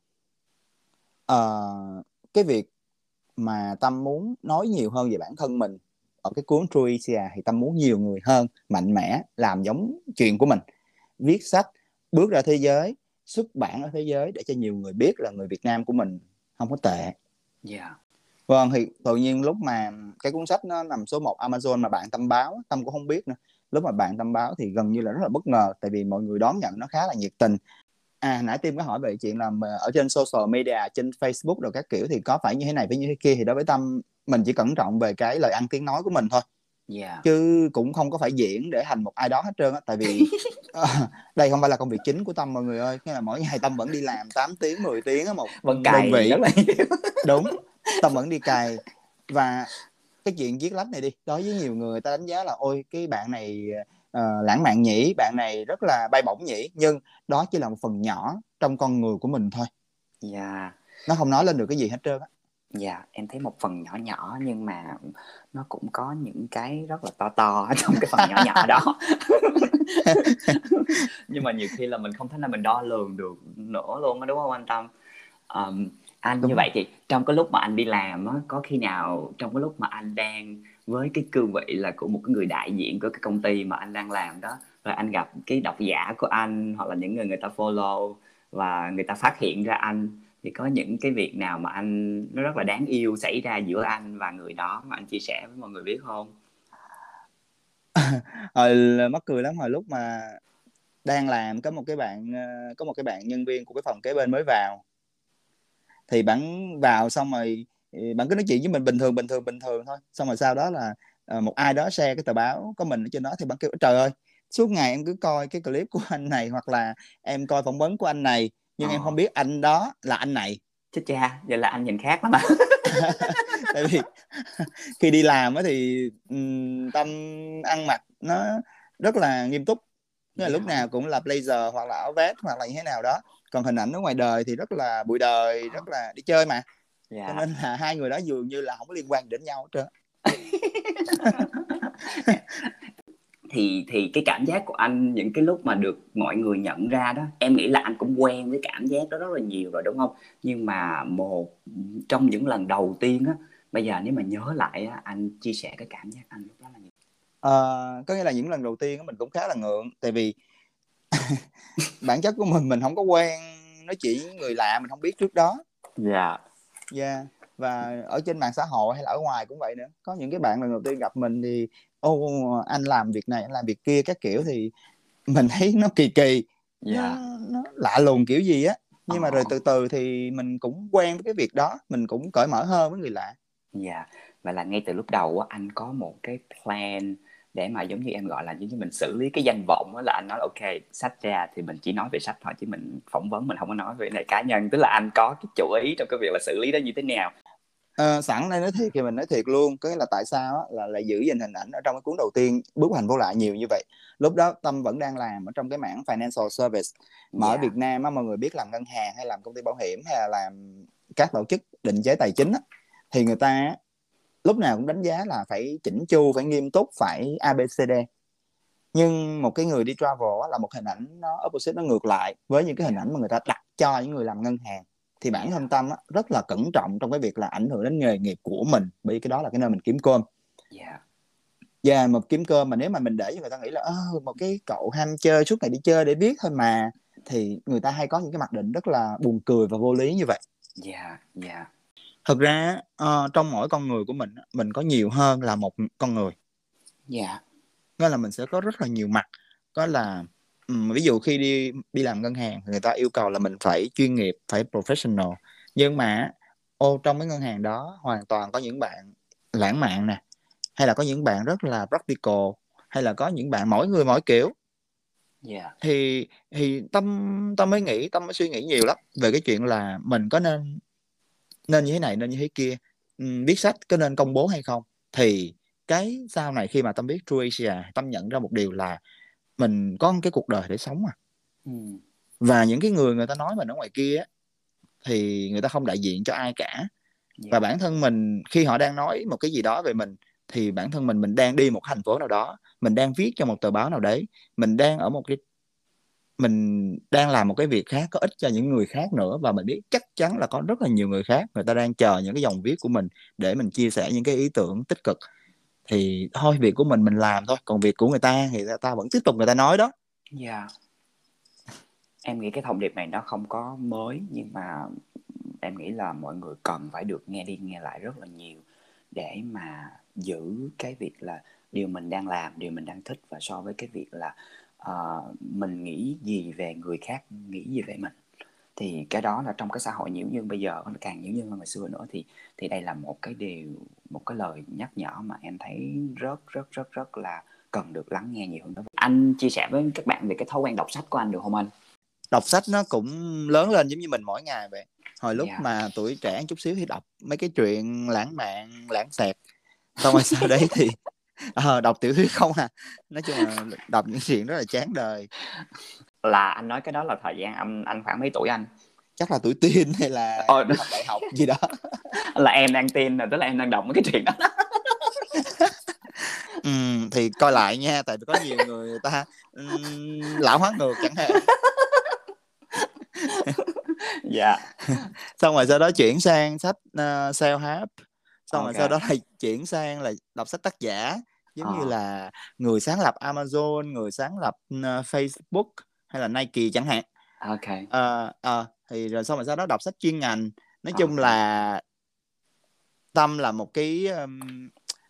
uh, cái việc mà tâm muốn nói nhiều hơn về bản thân mình ở cái cuốn Truisia thì tâm muốn nhiều người hơn mạnh mẽ làm giống chuyện của mình. Viết sách bước ra thế giới xuất bản ở thế giới để cho nhiều người biết là người Việt Nam của mình không có tệ. Yeah. Dạ. Vâng thì tự nhiên lúc mà cái cuốn sách nó nằm số 1 Amazon mà bạn tâm báo tâm cũng không biết nữa. Lúc mà bạn tâm báo thì gần như là rất là bất ngờ tại vì mọi người đón nhận nó khá là nhiệt tình. À nãy tim có hỏi về chuyện là ở trên social media trên Facebook rồi các kiểu thì có phải như thế này với như thế kia thì đối với tâm mình chỉ cẩn trọng về cái lời ăn tiếng nói của mình thôi yeah. chứ cũng không có phải diễn để thành một ai đó hết trơn á tại vì uh, *laughs* đây không phải là công việc chính của tâm mọi người ơi. Nghĩa là mỗi ngày tâm vẫn đi làm 8 tiếng 10 tiếng á một vẫn đơn vị. *laughs* đúng tâm vẫn đi cày. Và cái chuyện viết lách này đi đối với nhiều người ta đánh giá là ôi cái bạn này uh, lãng mạn nhỉ bạn này rất là bay bổng nhỉ. Nhưng đó chỉ là một phần nhỏ trong con người của mình thôi. Yeah. nó không nói lên được cái gì hết trơn á Dạ, em thấy một phần nhỏ nhỏ nhưng mà nó cũng có những cái rất là to to trong cái phần nhỏ nhỏ đó. *laughs* nhưng mà nhiều khi là mình không thể nào mình đo lường được nữa luôn á đúng không anh Tâm? Ờm, anh như vậy thì trong cái lúc mà anh đi làm á, có khi nào trong cái lúc mà anh đang với cái cương vị là của một cái người đại diện của cái công ty mà anh đang làm đó rồi anh gặp cái độc giả của anh hoặc là những người người ta follow và người ta phát hiện ra anh thì có những cái việc nào mà anh, nó rất là đáng yêu xảy ra giữa anh và người đó mà anh chia sẻ với mọi người biết không? *laughs* Hồi mắc cười lắm, hồi lúc mà đang làm có một cái bạn ờ, có một cái bạn nhân viên của cái phòng kế bên mới vào. Thì bạn vào xong rồi ừ, bạn cứ nói chuyện với mình bình thường bình thường bình thường thôi. Xong rồi sau đó là ờ, một ai đó share cái tờ báo có mình ở trên đó thì bạn kêu, trời ơi, suốt ngày em cứ coi cái clip của anh này hoặc là em coi phỏng vấn của anh này nhưng ờ. em không biết anh đó là anh này. Chết cha vậy là anh nhìn khác lắm mà *laughs* tại vì *laughs* khi đi làm thì tâm ăn mặc nó rất là nghiêm túc. Nghĩa là lúc nào cũng là blazer hoặc là áo vest hoặc là như thế nào đó. Còn hình ảnh ở ngoài đời thì rất là bụi đời rất là đi chơi mà. Yeah. cho nên là hai người đó dường như là không có liên quan đến nhau hết trơn *laughs* thì thì cái cảm giác của anh những cái lúc mà được mọi người nhận ra đó em nghĩ là anh cũng quen với cảm giác đó rất là nhiều rồi đúng không? Nhưng mà một trong những lần đầu tiên á bây giờ nếu mà nhớ lại á anh chia sẻ cái cảm giác anh lúc đó là gì à, có nghĩa là những lần đầu tiên mình cũng khá là ngượng tại vì *laughs* bản chất của mình mình không có quen nói chuyện với người lạ mình không biết trước đó. Dạ. Yeah. dạ yeah và ở trên mạng xã hội hay là ở ngoài cũng vậy nữa. Có những cái bạn lần đầu tiên gặp mình thì ô anh làm việc này anh làm việc kia các kiểu thì mình thấy nó kỳ kỳ yeah. nó, dạ. nó lạ lùng kiểu gì á nhưng mà rồi ờ. từ từ thì mình cũng quen với cái việc đó mình cũng cởi mở hơn với người lạ dạ yeah. và là ngay từ lúc đầu á anh có một cái plan để mà giống như em gọi là giống như mình xử lý cái danh vọng đó là anh nói là ok sách ra thì mình chỉ nói về sách thôi chứ mình phỏng vấn mình không có nói về này cá nhân tức là anh có cái chủ ý trong cái việc là xử lý đó như thế nào à, sẵn đây nói thiệt thì mình nói thiệt luôn. Có nghĩa là tại sao á, là lại giữ gìn hình ảnh ở trong cái cuốn đầu tiên bước hành vô lại nhiều như vậy. Lúc đó tâm vẫn đang làm ở trong cái mảng financial service. Mà yeah. ở Việt Nam á, mọi người biết làm ngân hàng hay làm công ty bảo hiểm hay là làm các tổ chức định chế tài chính á, thì người ta lúc nào cũng đánh giá là phải chỉnh chu phải nghiêm túc phải abcd nhưng một cái người đi travel là một hình ảnh nó opposite nó ngược lại với những cái hình ảnh mà người ta đặt cho những người làm ngân hàng thì bản thân tâm á, rất là cẩn trọng trong cái việc là ảnh hưởng đến nghề nghiệp của mình bởi cái đó là cái nơi mình kiếm cơm. Yeah. yeah, dạ, một kiếm cơm mà nếu mà mình để cho người ta nghĩ là một cái cậu ham chơi suốt ngày đi chơi để biết thôi mà thì người ta hay có những cái mặc định rất là buồn cười và vô lý như vậy. Dạ yeah, dạ yeah. Thực ra uh, trong mỗi con người của mình mình có nhiều hơn là một con người. Dạ yeah. nghĩa là mình sẽ có rất là nhiều mặt. Có là ví dụ khi đi đi làm ngân hàng người ta yêu cầu là mình phải chuyên nghiệp phải professional. Nhưng mà ô trong cái ngân hàng đó hoàn toàn có những bạn lãng mạn nè hay là có những bạn rất là practical hay là có những bạn mỗi người mỗi kiểu. Yeah. thì thì tâm tâm mới nghĩ tâm mới suy nghĩ nhiều lắm về cái chuyện là mình có nên nên như thế này nên như thế kia. Uhm, viết sách có nên công bố hay không? Thì cái sau này khi mà tâm biết True Asia tâm nhận ra một điều là mình có một cái cuộc đời để sống à ừ. và những cái người người ta nói mình ở ngoài kia thì người ta không đại diện cho ai cả yeah. và bản thân mình khi họ đang nói một cái gì đó về mình thì bản thân mình mình đang đi một thành phố nào đó mình đang viết cho một tờ báo nào đấy mình đang ở một cái mình đang làm một cái việc khác có ích cho những người khác nữa và mình biết chắc chắn là có rất là nhiều người khác người ta đang chờ những cái dòng viết của mình để mình chia sẻ những cái ý tưởng tích cực thì thôi việc của mình mình làm thôi còn việc của người ta thì người ta vẫn tiếp tục người ta nói đó dạ yeah. em nghĩ cái thông điệp này nó không có mới nhưng mà em nghĩ là mọi người cần phải được nghe đi nghe lại rất là nhiều để mà giữ cái việc là điều mình đang làm điều mình đang thích và so với cái việc là uh, mình nghĩ gì về người khác nghĩ gì về mình thì cái đó là trong cái xã hội nhiễu nhương bây giờ nó càng nhiễu nhương hơn ngày xưa nữa. Thì thì đây là một cái điều một cái lời nhắc nhở mà em thấy rất rất rất rất là cần được lắng nghe nhiều hơn đó. Anh chia sẻ với các bạn về cái thói quen đọc sách của anh được không anh? Đọc sách nó cũng lớn lên giống như mình mỗi ngày vậy. Hồi lúc yeah. Dạ. mà tuổi trẻ chút xíu thì đọc mấy cái chuyện lãng mạn lãng xẹt. Xong rồi sau đấy thì *laughs* ờ, đọc tiểu thuyết không à. Nói chung là đọc những chuyện rất là chán đời là anh nói cái đó là thời gian anh anh khoảng mấy tuổi anh? Chắc là tuổi teen hay là Ồ, học đại học gì đó. *laughs* Là em đang teen rồi tức là em đang mấy cái chuyện đó. *laughs* Ừ, thì coi lại nha tại vì có nhiều người, ta um, lão hóa ngược chẳng hạn. *laughs* Dạ. Xong rồi sau đó chuyển sang sách uh, self help xong okay. rồi sau đó lại chuyển sang là đọc sách tác giả giống oh. như là người sáng lập Amazon người sáng lập uh, Facebook hay là Nike chẳng hạn. Ok. Uh, uh, thì rồi xong rồi sau đó đọc sách chuyên ngành. Nói okay. chung là tâm là một cái um,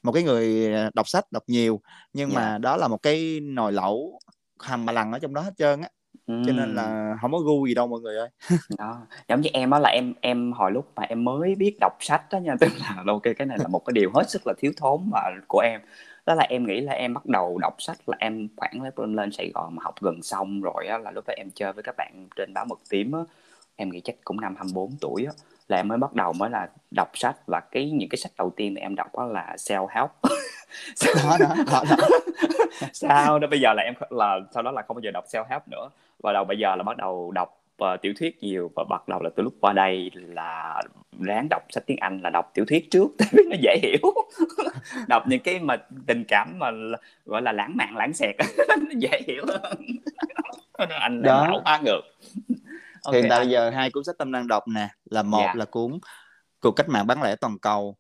một cái người đọc sách đọc nhiều. Nhưng yeah. mà đó là một cái nồi lẩu hầm mà lần ở trong đó hết trơn á. Ừ. cho nên là không có gu gì đâu mọi người ơi. *laughs* Đó giống như em á là em em hồi lúc mà em mới biết đọc sách đó nha. *laughs* Tức là ok cái này là một cái điều hết sức là thiếu thốn mà của em đó là em nghĩ là em bắt đầu đọc sách là em khoảng lên lên Sài Gòn mà học gần xong rồi á là lúc đó em chơi với các bạn trên báo mực tím á. Em nghĩ chắc cũng năm 24 tuổi á là em mới bắt đầu mới là đọc sách. Và cái những cái sách đầu tiên mà em đọc đó là self help. Đó đó, đó, đó. sau đó bây giờ là em là sau đó là không bao giờ đọc self help nữa. Và đầu bây giờ là bắt đầu đọc uh, tiểu thuyết nhiều. Và bắt đầu là từ lúc qua đây là ráng đọc sách tiếng Anh là đọc tiểu thuyết trước *laughs* tại vì nó dễ hiểu *laughs* đọc những cái mà tình cảm mà gọi là lãng mạn lãng xẹt *laughs* nó dễ hiểu hơn anh đó. quá ngược okay, hiện tại bây giờ hai cuốn sách tâm đang đọc nè là một yeah. Dạ. là cuốn cuộc cách mạng bán lẻ toàn cầu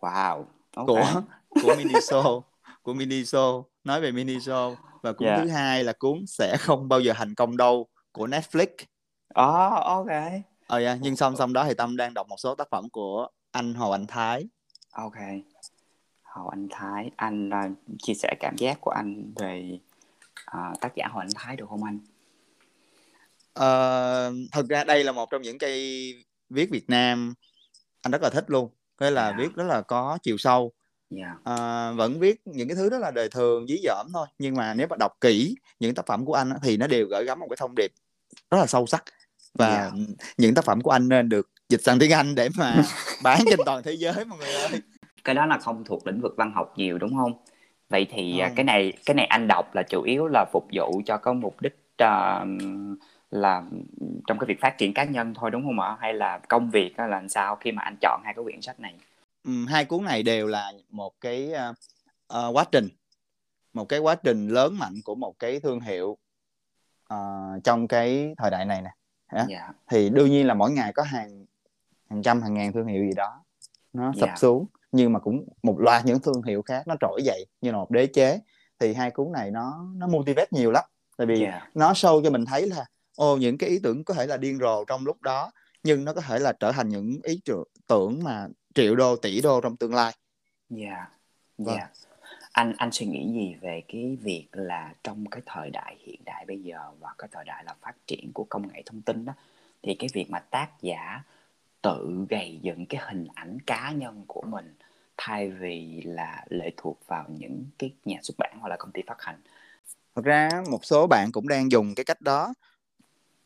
wow okay. của của Miniso của Miniso nói về Miniso và cuốn yeah. Dạ. thứ hai là cuốn sẽ không bao giờ thành công đâu của Netflix oh, ok ờ yeah. nhưng song song đó thì tâm đang đọc một số tác phẩm của anh Hồ Anh Thái ok Hồ Anh Thái anh uh, chia sẻ cảm giác của anh về uh, tác giả Hồ Anh Thái được không anh uh, thật ra đây là một trong những cây viết Việt Nam anh rất là thích luôn cái là yeah. Dạ. viết rất là có chiều sâu yeah. Dạ. uh, vẫn viết những cái thứ rất là đời thường dí dỏm thôi nhưng mà nếu mà đọc kỹ những tác phẩm của anh thì nó đều gửi gắm một cái thông điệp rất là sâu sắc và yeah. Dạ. những tác phẩm của anh nên được dịch sang tiếng Anh để mà *laughs* bán trên toàn thế giới mọi người ơi cái đó là không thuộc lĩnh vực văn học nhiều đúng không vậy thì ừ. cái này cái này anh đọc là chủ yếu là phục vụ cho có mục đích uh, là trong cái việc phát triển cá nhân thôi đúng không ạ hay là công việc là làm sao khi mà anh chọn hai cái quyển sách này ừ, hai cuốn này đều là một cái uh, uh, quá trình một cái quá trình lớn mạnh của một cái thương hiệu uh, trong cái thời đại này nè yeah. Dạ. thì đương nhiên là mỗi ngày có hàng hàng trăm hàng ngàn thương hiệu gì đó nó sập yeah. Dạ. xuống nhưng mà cũng một loạt những thương hiệu khác nó trỗi dậy như là một đế chế thì hai cuốn này nó nó motivate nhiều lắm tại vì yeah. nó show cho mình thấy là ô những cái ý tưởng có thể là điên rồ trong lúc đó nhưng nó có thể là trở thành những ý tưởng mà triệu đô tỷ đô trong tương lai dạ yeah. vâng. Anh anh suy nghĩ gì về cái việc là trong cái thời đại hiện đại bây giờ và cái thời đại là phát triển của công nghệ thông tin đó thì cái việc mà tác giả tự gây dựng cái hình ảnh cá nhân của mình thay vì là lệ thuộc vào những cái nhà xuất bản hoặc là công ty phát hành thật ra một số bạn cũng đang dùng cái cách đó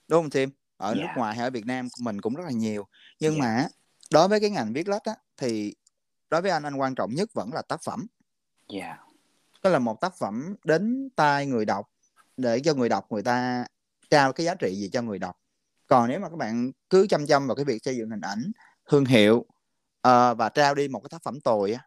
đúng không Tim ở yeah. nước dạ. ngoài hay ở Việt Nam mình cũng rất là nhiều nhưng yeah. Dạ. mà đối với cái ngành viết lách á thì đối với anh anh quan trọng nhất vẫn là tác phẩm yeah. Dạ. đó là một tác phẩm đến tai người đọc để cho người đọc người ta trao cái giá trị gì cho người đọc còn nếu mà các bạn cứ chăm chăm vào cái việc xây dựng hình ảnh thương hiệu uh, và trao đi một cái tác phẩm tồi á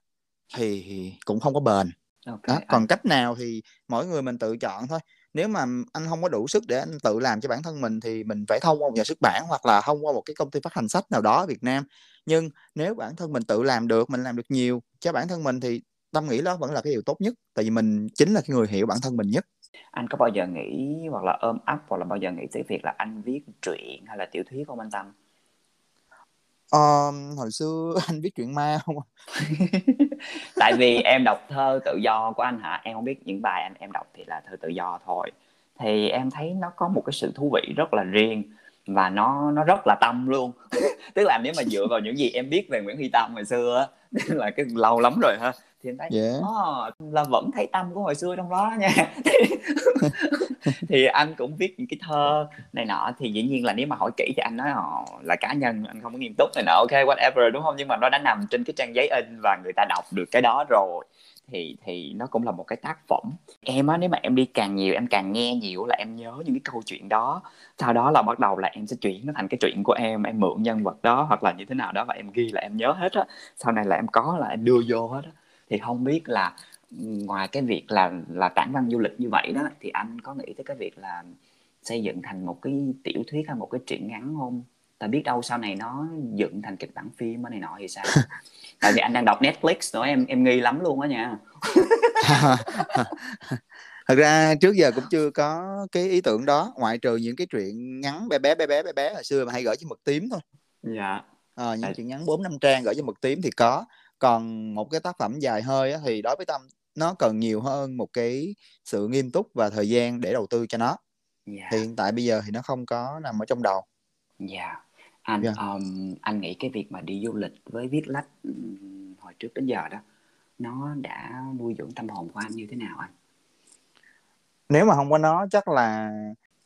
thì cũng không có bền okay. đó. còn cách nào thì mỗi người mình tự chọn thôi nếu mà anh không có đủ sức để anh tự làm cho bản thân mình thì mình phải thông qua một nhà xuất bản hoặc là thông qua một cái công ty phát hành sách nào đó ở Việt Nam nhưng nếu bản thân mình tự làm được mình làm được nhiều cho bản thân mình thì tâm nghĩ đó vẫn là cái điều tốt nhất tại vì mình chính là cái người hiểu bản thân mình nhất. Anh có bao giờ nghĩ hoặc là ôm ấp hoặc là bao giờ nghĩ tới việc là anh viết truyện hay là tiểu thuyết không anh Tâm? Um, hồi xưa *laughs* anh viết truyện ma không *laughs* tại vì em đọc thơ tự do của anh hả? Em không biết những bài anh em đọc thì là thơ tự do thôi. Thì em thấy nó có một cái sự thú vị rất là riêng và nó nó rất là tâm luôn. *laughs* Tức là nếu mà dựa vào những gì em biết về Nguyễn Huy Tâm hồi xưa á là cái lâu lắm rồi ha thì em thấy yeah. oh, là vẫn thấy tâm của hồi xưa trong đó nha. *laughs* Thì anh cũng viết những cái thơ này nọ thì dĩ nhiên là nếu mà hỏi kỹ thì anh nói họ là cá nhân anh không có nghiêm túc này nọ. Ok whatever đúng không? Nhưng mà nó đã nằm trên cái trang giấy in và người ta đọc được cái đó rồi. Thì thì nó cũng là một cái tác phẩm. Em á nếu mà em đi càng nhiều em càng nghe nhiều là em nhớ những cái câu chuyện đó. Sau đó là bắt đầu là em sẽ chuyển nó thành cái chuyện của em em mượn nhân vật đó hoặc là như thế nào đó và em ghi là em nhớ hết á. Sau này là em có là em đưa vô hết á thì không biết là ngoài cái việc là là tản văn du lịch như vậy đó thì anh có nghĩ tới cái việc là xây dựng thành một cái tiểu thuyết hay một cái truyện ngắn không? Tại biết đâu sau này nó dựng thành kịch bản phim này nọ thì sao? *laughs* Tại vì anh đang đọc Netflix nữa em em nghi lắm luôn á nha. *laughs* Thật ra trước giờ cũng chưa có cái ý tưởng đó ngoại trừ những cái chuyện ngắn bé bé bé bé bé bé hồi xưa mà hay gửi cho mực tím thôi. Dạ. À, những chuyện ngắn bốn năm trang gửi cho mực tím thì có còn một cái tác phẩm dài hơi á, thì đối với tâm nó cần nhiều hơn một cái sự nghiêm túc và thời gian để đầu tư cho nó. Dạ. Thì hiện tại bây giờ thì nó không có nằm ở trong đầu. Dạ. Anh Dạ. um, anh nghĩ cái việc mà đi du lịch với viết lách hồi trước đến giờ đó nó đã nuôi dưỡng tâm hồn của anh như thế nào anh? Nếu mà không có nó chắc là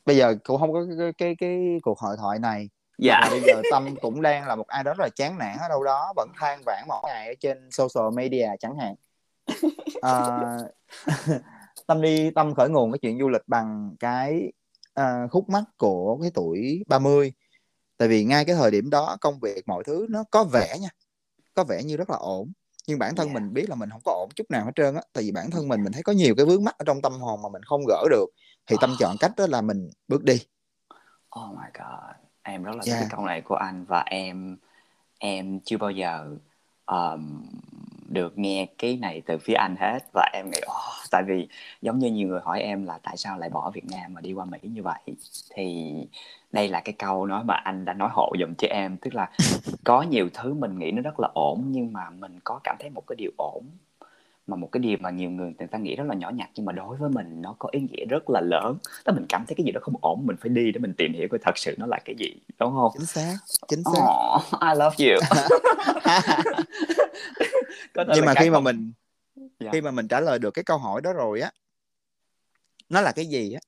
bây giờ cũng không có cái, cái, cái cuộc hội thoại này dạ. Và bây giờ tâm cũng đang là một ai đó rất là chán nản ở đâu đó vẫn than vãn mỗi ngày ở trên social media chẳng hạn. À, *laughs* tâm đi tâm khởi nguồn cái chuyện du lịch bằng cái à, khúc mắc của cái tuổi 30 tại vì ngay cái thời điểm đó công việc mọi thứ nó có vẻ nha có vẻ như rất là ổn. Nhưng bản thân Dạ. mình biết là mình không có ổn chút nào hết trơn á. Tại vì bản thân mình mình thấy có nhiều cái vướng mắc ở trong tâm hồn mà mình không gỡ được. Thì tâm Ờ. chọn cách đó là mình bước đi. Oh my god, em rất là thích Yeah. cái câu này của anh và em em chưa bao giờ um, được nghe cái này từ phía anh hết. Và em nghĩ oh, tại vì giống như nhiều người hỏi em là tại sao lại bỏ Việt Nam mà đi qua Mỹ như vậy thì đây là cái câu nói mà anh đã nói hộ giùm cho em. Tức là có nhiều thứ mình nghĩ nó rất là ổn nhưng mà mình có cảm thấy một cái điều ổn mà một cái điều mà nhiều người người ta nghĩ rất là nhỏ nhặt nhưng mà đối với mình nó có ý nghĩa rất là lớn. Đó mình cảm thấy cái gì đó không ổn mình phải đi để mình tìm hiểu coi thật sự nó là cái gì đúng không? Chính xác chính xác. Oh, *laughs* I love you. *laughs* Nhưng mà khi mà không- mình Dạ. khi mà mình trả lời được cái câu hỏi đó rồi á nó là cái gì á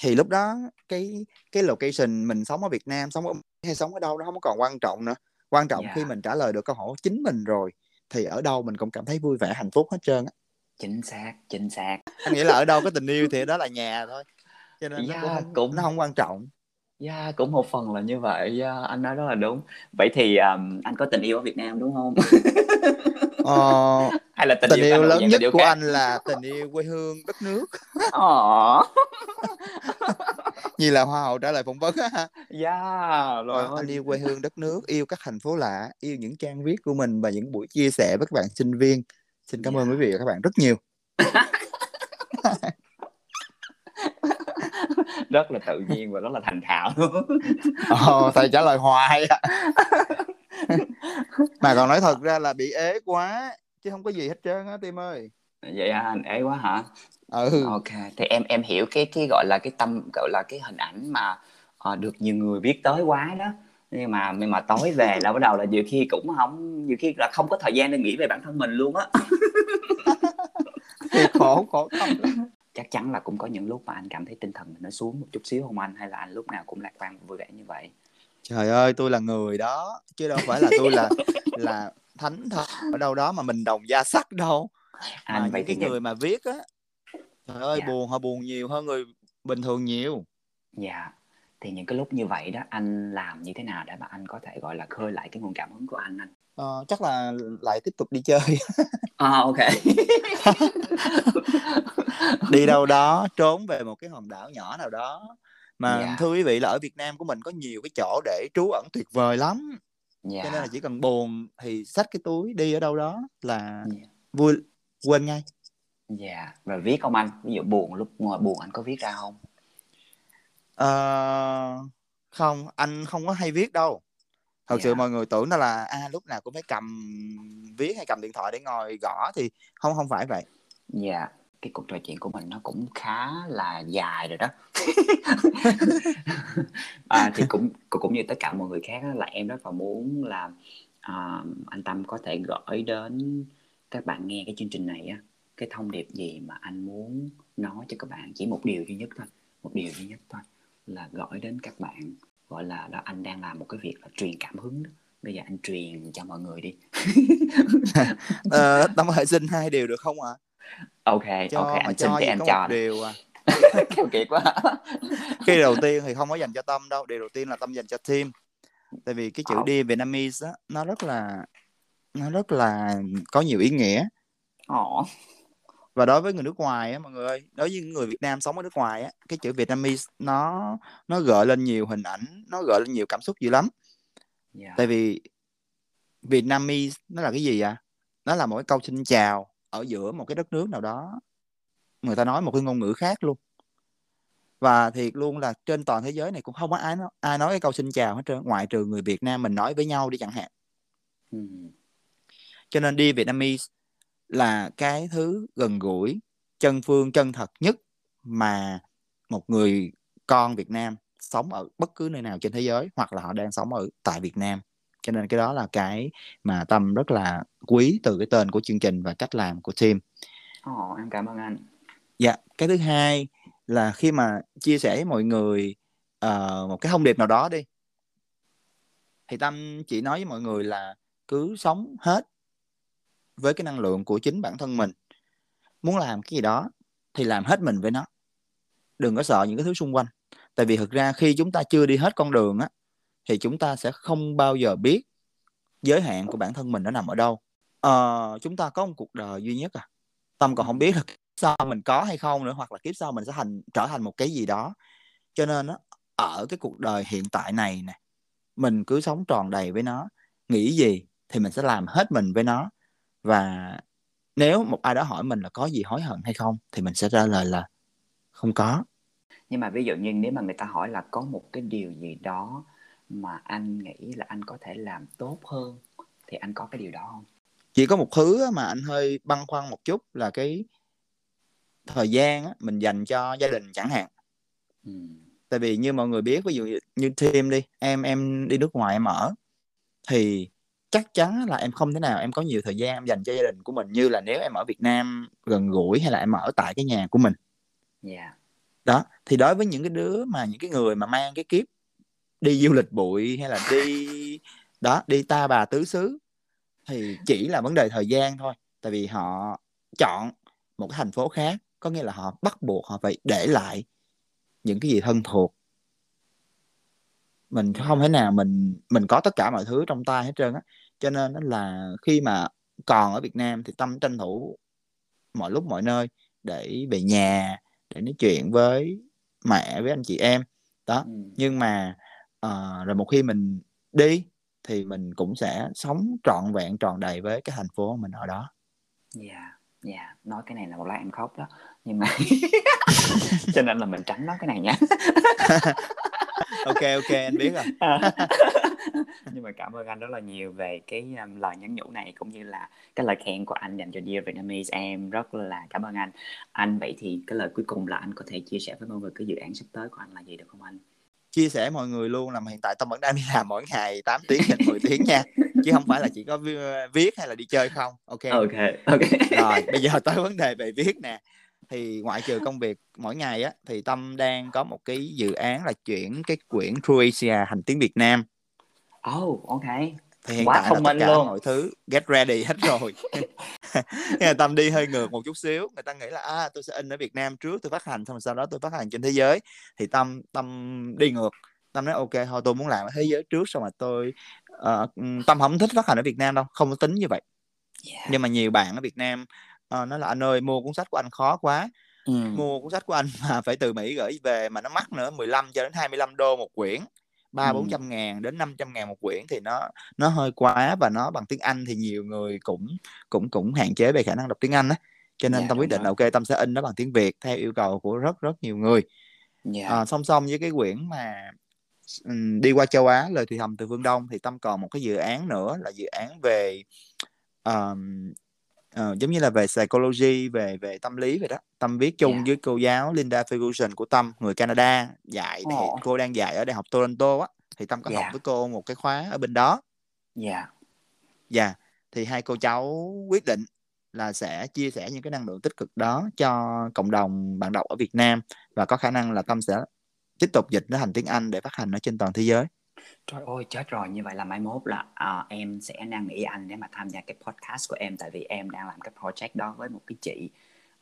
thì lúc đó cái cái location mình sống ở Việt Nam sống ở hay sống ở đâu nó không còn quan trọng nữa. Quan trọng Dạ. khi mình trả lời được câu hỏi chính mình rồi thì ở đâu mình cũng cảm thấy vui vẻ hạnh phúc hết trơn á. Chính xác chính xác. Anh nghĩ là ở đâu có tình yêu thì *laughs* đó là nhà thôi cho nên nó Dạ, cũng không cũng- nó không quan trọng. Yeah, cũng một phần là như vậy. Yeah, anh nói rất là đúng. Vậy thì um, anh có tình yêu ở Việt Nam đúng không? Ờ, *laughs* hay là tình, tình yêu là lớn nhất yêu của khác? anh là tình yêu quê hương đất nước. Ồ, *laughs* như là hoa hậu trả lời phỏng vấn á yeah, rồi Ờ, anh yêu *laughs* quê hương đất nước yêu các thành phố lạ yêu những trang viết của mình và những buổi chia sẻ với các bạn sinh viên. Xin cảm ơn Dạ. quý vị và các bạn rất nhiều. *laughs* Rất là tự nhiên và rất là thành thạo. Ồ, thầy trả lời hoài à. *laughs* mà còn nói thật ra là bị ế quá chứ không có gì hết trơn á tim ơi vậy hả anh ế quá hả? Ừ. Ok thì em em hiểu cái cái gọi là cái tâm gọi là cái hình ảnh mà ờ, được nhiều người biết tới quá đó. Nhưng mà nhưng mà tối về là bắt đầu là nhiều khi cũng không nhiều khi là không có thời gian để nghĩ về bản thân mình luôn á. Thì *laughs* khổ khổ lắm. chắc chắn là cũng có những lúc mà anh cảm thấy tinh thần mình nó xuống một chút xíu không anh? Hay là anh lúc nào cũng lạc quan vui vẻ như vậy? Trời ơi tôi là người đó chứ đâu phải là tôi là là thánh thật ở đâu đó mà mình đồng gia sắc đâu anh mà vậy thì cái người mà viết á trời ơi Dạ. buồn họ buồn nhiều hơn người bình thường nhiều. Dạ. Thì những cái lúc như vậy đó anh làm như thế nào để mà anh có thể gọi là khơi lại cái nguồn cảm hứng của anh anh? Ờ, chắc là lại tiếp tục đi chơi. *laughs* À ok. Đi đâu đó trốn về một cái hòn đảo nhỏ nào đó. Mà Dạ. thưa quý vị là ở Việt Nam của mình có nhiều cái chỗ để trú ẩn tuyệt vời lắm. Dạ. Cho nên là chỉ cần buồn thì xách cái túi đi ở đâu đó là Dạ. vui quên ngay. Dạ rồi viết không anh? Ví dụ buồn lúc ngồi buồn anh có viết ra không? Ờ, không anh không có hay viết đâu. Thật sự Dạ. mọi người tưởng đó là à, lúc nào cũng phải cầm viết hay cầm điện thoại để ngồi gõ thì không không phải vậy. Dạ, cái cuộc trò chuyện của mình nó cũng khá là dài rồi đó. *laughs* à, thì cũng cũng như tất cả mọi người khác là em rất là muốn là à, anh Tâm có thể gửi đến các bạn nghe cái chương trình này á cái thông điệp gì mà anh muốn nói cho các bạn chỉ một điều duy nhất thôi, một điều duy nhất thôi là gửi đến các bạn gọi là đó anh đang làm một cái việc là truyền cảm hứng đó. Bây giờ anh truyền cho mọi người đi. *laughs* ờ, tâm ơi xin hai điều được không ạ Ok, cho ok anh xin thì em cho. một điều à *laughs* Keo kiệt quá. *laughs* cái đầu tiên thì không có dành cho tâm đâu điều đầu tiên là tâm dành cho team tại vì cái chữ Ờ. đi Vietnamese á nó rất là nó rất là có nhiều ý nghĩa Ồ. và đối với người nước ngoài á mọi người ơi đối với những người Việt Nam sống ở nước ngoài á cái chữ Vietnamese nó nó gợi lên nhiều hình ảnh nó gợi lên nhiều cảm xúc dữ lắm Yeah. tại vì Vietnamese nó là cái gì à nó là một cái câu xin chào ở giữa một cái đất nước nào đó người ta nói một cái ngôn ngữ khác luôn và thiệt luôn là trên toàn thế giới này cũng không có ai nói, ai nói cái câu xin chào hết trơn ngoại trừ người Việt Nam mình nói với nhau đi chẳng hạn Ừ. cho nên đi Vietnamese là cái thứ gần gũi chân phương chân thật nhất mà một người con Việt Nam sống ở bất cứ nơi nào trên thế giới hoặc là họ đang sống ở tại Việt Nam cho nên cái đó là cái mà tâm rất là quý từ cái tên của chương trình và cách làm của team Ồ, em cảm ơn anh. dạ cái thứ hai là khi mà chia sẻ với mọi người ờ, một cái thông điệp nào đó đi thì tâm chỉ nói với mọi người là cứ sống hết với cái năng lượng của chính bản thân mình. Muốn làm cái gì đó thì làm hết mình với nó. Đừng có sợ những cái thứ xung quanh. Tại vì thực ra khi chúng ta chưa đi hết con đường á thì chúng ta sẽ không bao giờ biết giới hạn của bản thân mình nó nằm ở đâu. À, chúng ta có một cuộc đời duy nhất à. Tâm còn không biết là kiếp sau mình có hay không nữa hoặc là kiếp sau mình sẽ thành trở thành một cái gì đó. Cho nên á ở cái cuộc đời hiện tại này nè mình cứ sống tròn đầy với nó. Nghĩ gì thì mình sẽ làm hết mình với nó và nếu một ai đó hỏi mình là có gì hối hận hay không thì mình sẽ trả lời là không có Nhưng mà ví dụ như nếu mà người ta hỏi là có một cái điều gì đó mà anh nghĩ là anh có thể làm tốt hơn thì anh có cái điều đó không? chỉ có một thứ mà anh hơi băn khoăn một chút là cái thời gian á, mình dành cho gia đình chẳng hạn Ừ. tại vì như mọi người biết ví dụ như, team đi em em đi nước ngoài em ở thì chắc chắn là em không thể nào em có nhiều thời gian em dành cho gia đình của mình như là nếu em ở Việt Nam gần gũi hay là em ở tại cái nhà của mình. Dạ. đó thì đối với những cái đứa mà những cái người mà mang cái kiếp đi du lịch bụi hay là đi đó đi ta bà tứ xứ thì chỉ là vấn đề thời gian thôi. Tại vì họ chọn một cái thành phố khác có nghĩa là họ bắt buộc họ phải để lại những cái gì thân thuộc. Mình không thể nào mình mình có tất cả mọi thứ trong tay hết trơn á cho nên là khi mà còn ở Việt Nam thì tâm tranh thủ mọi lúc mọi nơi để về nhà để nói chuyện với mẹ với anh chị em đó Ừ. nhưng mà ờ, rồi một khi mình đi thì mình cũng sẽ sống trọn vẹn tròn đầy với cái thành phố mình ở đó Dạ. Dạ. Nói cái này là một lát em khóc đó. Nhưng mà *laughs* cho nên là mình tránh nói cái này nha. *laughs* ok ok anh biết rồi nhưng mà cảm ơn anh rất là nhiều về cái um, lời nhắn nhủ này cũng như là cái lời khen của anh dành cho Dear Vietnamese. Em rất là cảm ơn anh. Anh vậy thì cái lời cuối cùng là anh có thể chia sẻ với mọi người cái dự án sắp tới của anh là gì được không anh? Chia sẻ mọi người luôn là hiện tại tâm vẫn đang đi làm mỗi ngày 8 tiếng đến 10 tiếng nha. Chứ không phải là chỉ có vi- viết hay là đi chơi không. Ok. Ok ok. Rồi bây giờ tới vấn đề về viết nè. Thì ngoại trừ công việc mỗi ngày á thì tâm đang có một cái dự án là chuyển cái quyển Croatia hành tiếng Việt Nam oh ok. Thì hiện Quá tại là thông tất minh cả luôn. mọi thứ get ready hết rồi. *laughs* Là tâm đi hơi ngược một chút xíu. Người ta nghĩ là à tôi sẽ in ở Việt Nam trước tôi phát hành xong sau đó tôi phát hành trên thế giới. Thì tâm tâm đi ngược. Tâm nói ok thôi tôi muốn làm ở thế giới trước xong rồi tôi ờ, tâm không thích phát hành ở Việt Nam đâu không có tính như vậy. Yeah. nhưng mà nhiều bạn ở Việt Nam ờ, nói là anh ơi mua cuốn sách của anh khó quá. Ừ. mua cuốn sách của anh mà phải từ Mỹ gửi về mà nó mắc nữa 15 cho đến 25 đô một quyển ba bốn trăm ngàn đến 500 ngàn một quyển thì nó nó hơi quá và nó bằng tiếng Anh thì nhiều người cũng cũng cũng hạn chế về khả năng đọc tiếng Anh á cho nên Dạ, tâm quyết định rồi. là ok tâm sẽ in nó bằng tiếng Việt theo yêu cầu của rất rất nhiều người yeah. à, song song với cái quyển mà ừm, đi qua châu Á lời thì thầm từ phương Đông thì tâm còn một cái dự án nữa là dự án về ờm, ờ, giống như là về psychology về về tâm lý vậy đó tâm viết chung Dạ. với cô giáo Linda Ferguson của tâm người Canada dạy thì Ồ. cô đang dạy ở đại học Toronto á thì tâm có Dạ. học với cô một cái khóa ở bên đó yeah. dạ thì hai cô cháu quyết định là sẽ chia sẻ những cái năng lượng tích cực đó cho cộng đồng bạn đọc ở Việt Nam và có khả năng là tâm sẽ tiếp tục dịch nó thành tiếng Anh để phát hành ở trên toàn thế giới Trời ơi chết rồi như vậy là mai mốt là à, em sẽ năn nỉ anh để mà tham gia cái podcast của em tại vì em đang làm cái project đó với một cái chị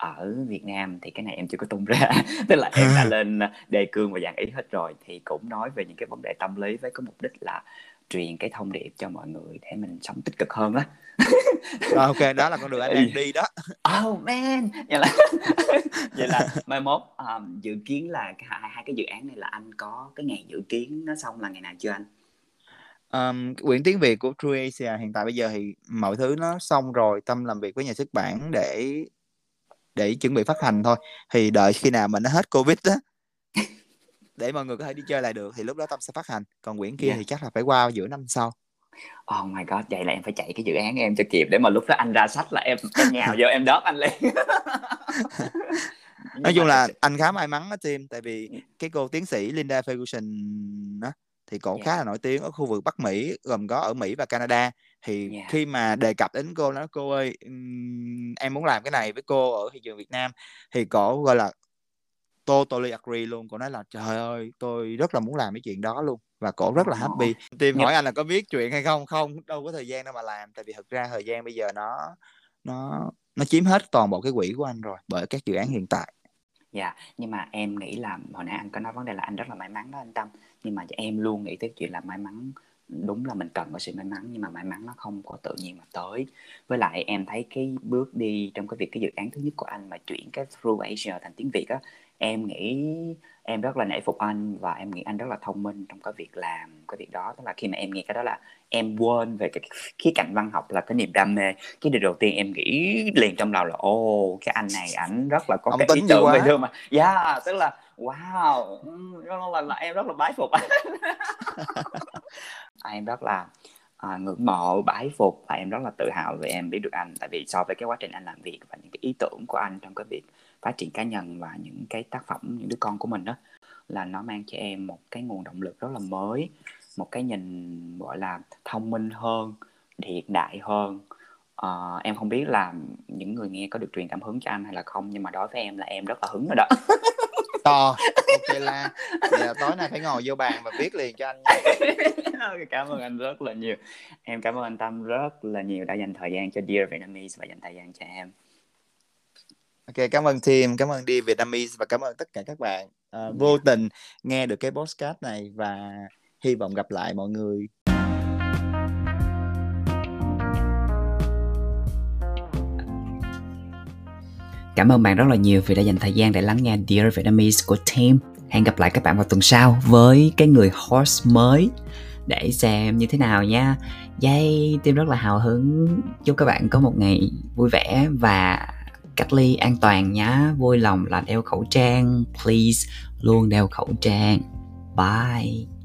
ở Việt Nam thì cái này em chưa có tung ra. *laughs* Tức là em đã *laughs* lên đề cương và dàn ý hết rồi thì cũng nói về những cái vấn đề tâm lý với cái mục đích là truyền cái thông điệp cho mọi người để mình sống tích cực hơn đó *laughs* rồi ok đó là con đường anh đang đi đó. Oh man. Vậy là *laughs* vậy là mai mốt um, dự kiến là hai hai cái dự án này là anh có cái ngày dự kiến nó xong là ngày nào chưa anh? Um, quyển tiếng Việt của True Asia hiện tại bây giờ thì mọi thứ nó xong rồi tâm làm việc với nhà xuất bản để để chuẩn bị phát hành thôi. Thì đợi khi nào mà nó hết covid á để mọi người có thể đi chơi lại được thì lúc đó tâm sẽ phát hành còn quyển kia Yeah. thì chắc là phải qua giữa năm sau Oh my god, vậy là em phải chạy cái dự án em cho kịp để mà lúc đó anh ra sách là em em nhào vô em đớp anh liền. *laughs* Nói chung là sự- anh khá may mắn đó Tim tại vì cái cô tiến sĩ Linda Ferguson á thì cổ Dạ. khá là nổi tiếng ở khu vực Bắc Mỹ gồm có ở Mỹ và Canada thì Dạ. khi mà đề cập đến cô nói cô ơi em muốn làm cái này với cô ở thị trường Việt Nam thì cổ gọi là totally agree luôn. Cổ nói là trời ơi tôi rất là muốn làm cái chuyện đó luôn và cổ rất là happy. Tim Nhưng- hỏi anh là có biết chuyện hay không? Không đâu có thời gian đâu mà làm. Tại vì thực ra thời gian bây giờ nó nó nó chiếm hết toàn bộ cái quỹ của anh rồi bởi các dự án hiện tại. Dạ, nhưng mà em nghĩ là hồi nãy anh có nói vấn đề là anh rất là may mắn đó anh Tâm. Nhưng mà em luôn nghĩ tới chuyện là may mắn Đúng là mình cần có sự may mắn Nhưng mà may mắn nó không có tự nhiên mà tới. Với lại em thấy cái bước đi trong cái việc cái dự án thứ nhất của anh Mà chuyển cái Through Asia thành tiếng Việt á Em nghĩ em rất là nể phục anh Và em nghĩ anh rất là thông minh trong cái việc làm cái việc đó. Tức là khi mà em nghe cái đó là em quên về cái khía cạnh văn học là cái niềm đam mê. Cái điều đầu tiên em nghĩ liền trong đầu là ô cái anh này ảnh rất là có Ông cái ý tưởng về thương mà. Yeah tức là wow là, là em rất là bái phục anh. *laughs* Em rất là à, ngưỡng mộ bái phục và em rất là tự hào về em biết được anh. Tại vì so với cái quá trình anh làm việc và những cái ý tưởng của anh trong cái việc phát triển cá nhân và những cái tác phẩm những đứa con của mình đó là nó mang cho em một cái nguồn động lực rất là mới một cái nhìn gọi là thông minh hơn hiện đại hơn. Ờ, em không biết là những người nghe có được truyền cảm hứng cho anh hay là không nhưng mà đối với em là em rất là hứng rồi đó. *laughs* To. Ok la là tối nay phải ngồi vô bàn và viết liền cho anh *laughs* cảm ơn anh rất là nhiều. Em cảm ơn anh Tâm rất là nhiều đã dành thời gian cho Dear Vietnamese và dành thời gian cho em ok cảm ơn team cảm ơn đi Vietnamese và cảm ơn tất cả các bạn Ờ, vô tình nghe được cái podcast này và hy vọng gặp lại mọi người Cảm ơn bạn rất là nhiều vì đã dành thời gian để lắng nghe Dear Vietnamese của team. Hẹn gặp lại các bạn vào tuần sau với cái người host mới để xem như thế nào nha. Yay, team rất là hào hứng. Chúc các bạn có một ngày vui vẻ và cách ly an toàn nhá. Vui lòng là đeo khẩu trang. Please luôn đeo khẩu trang. Bye.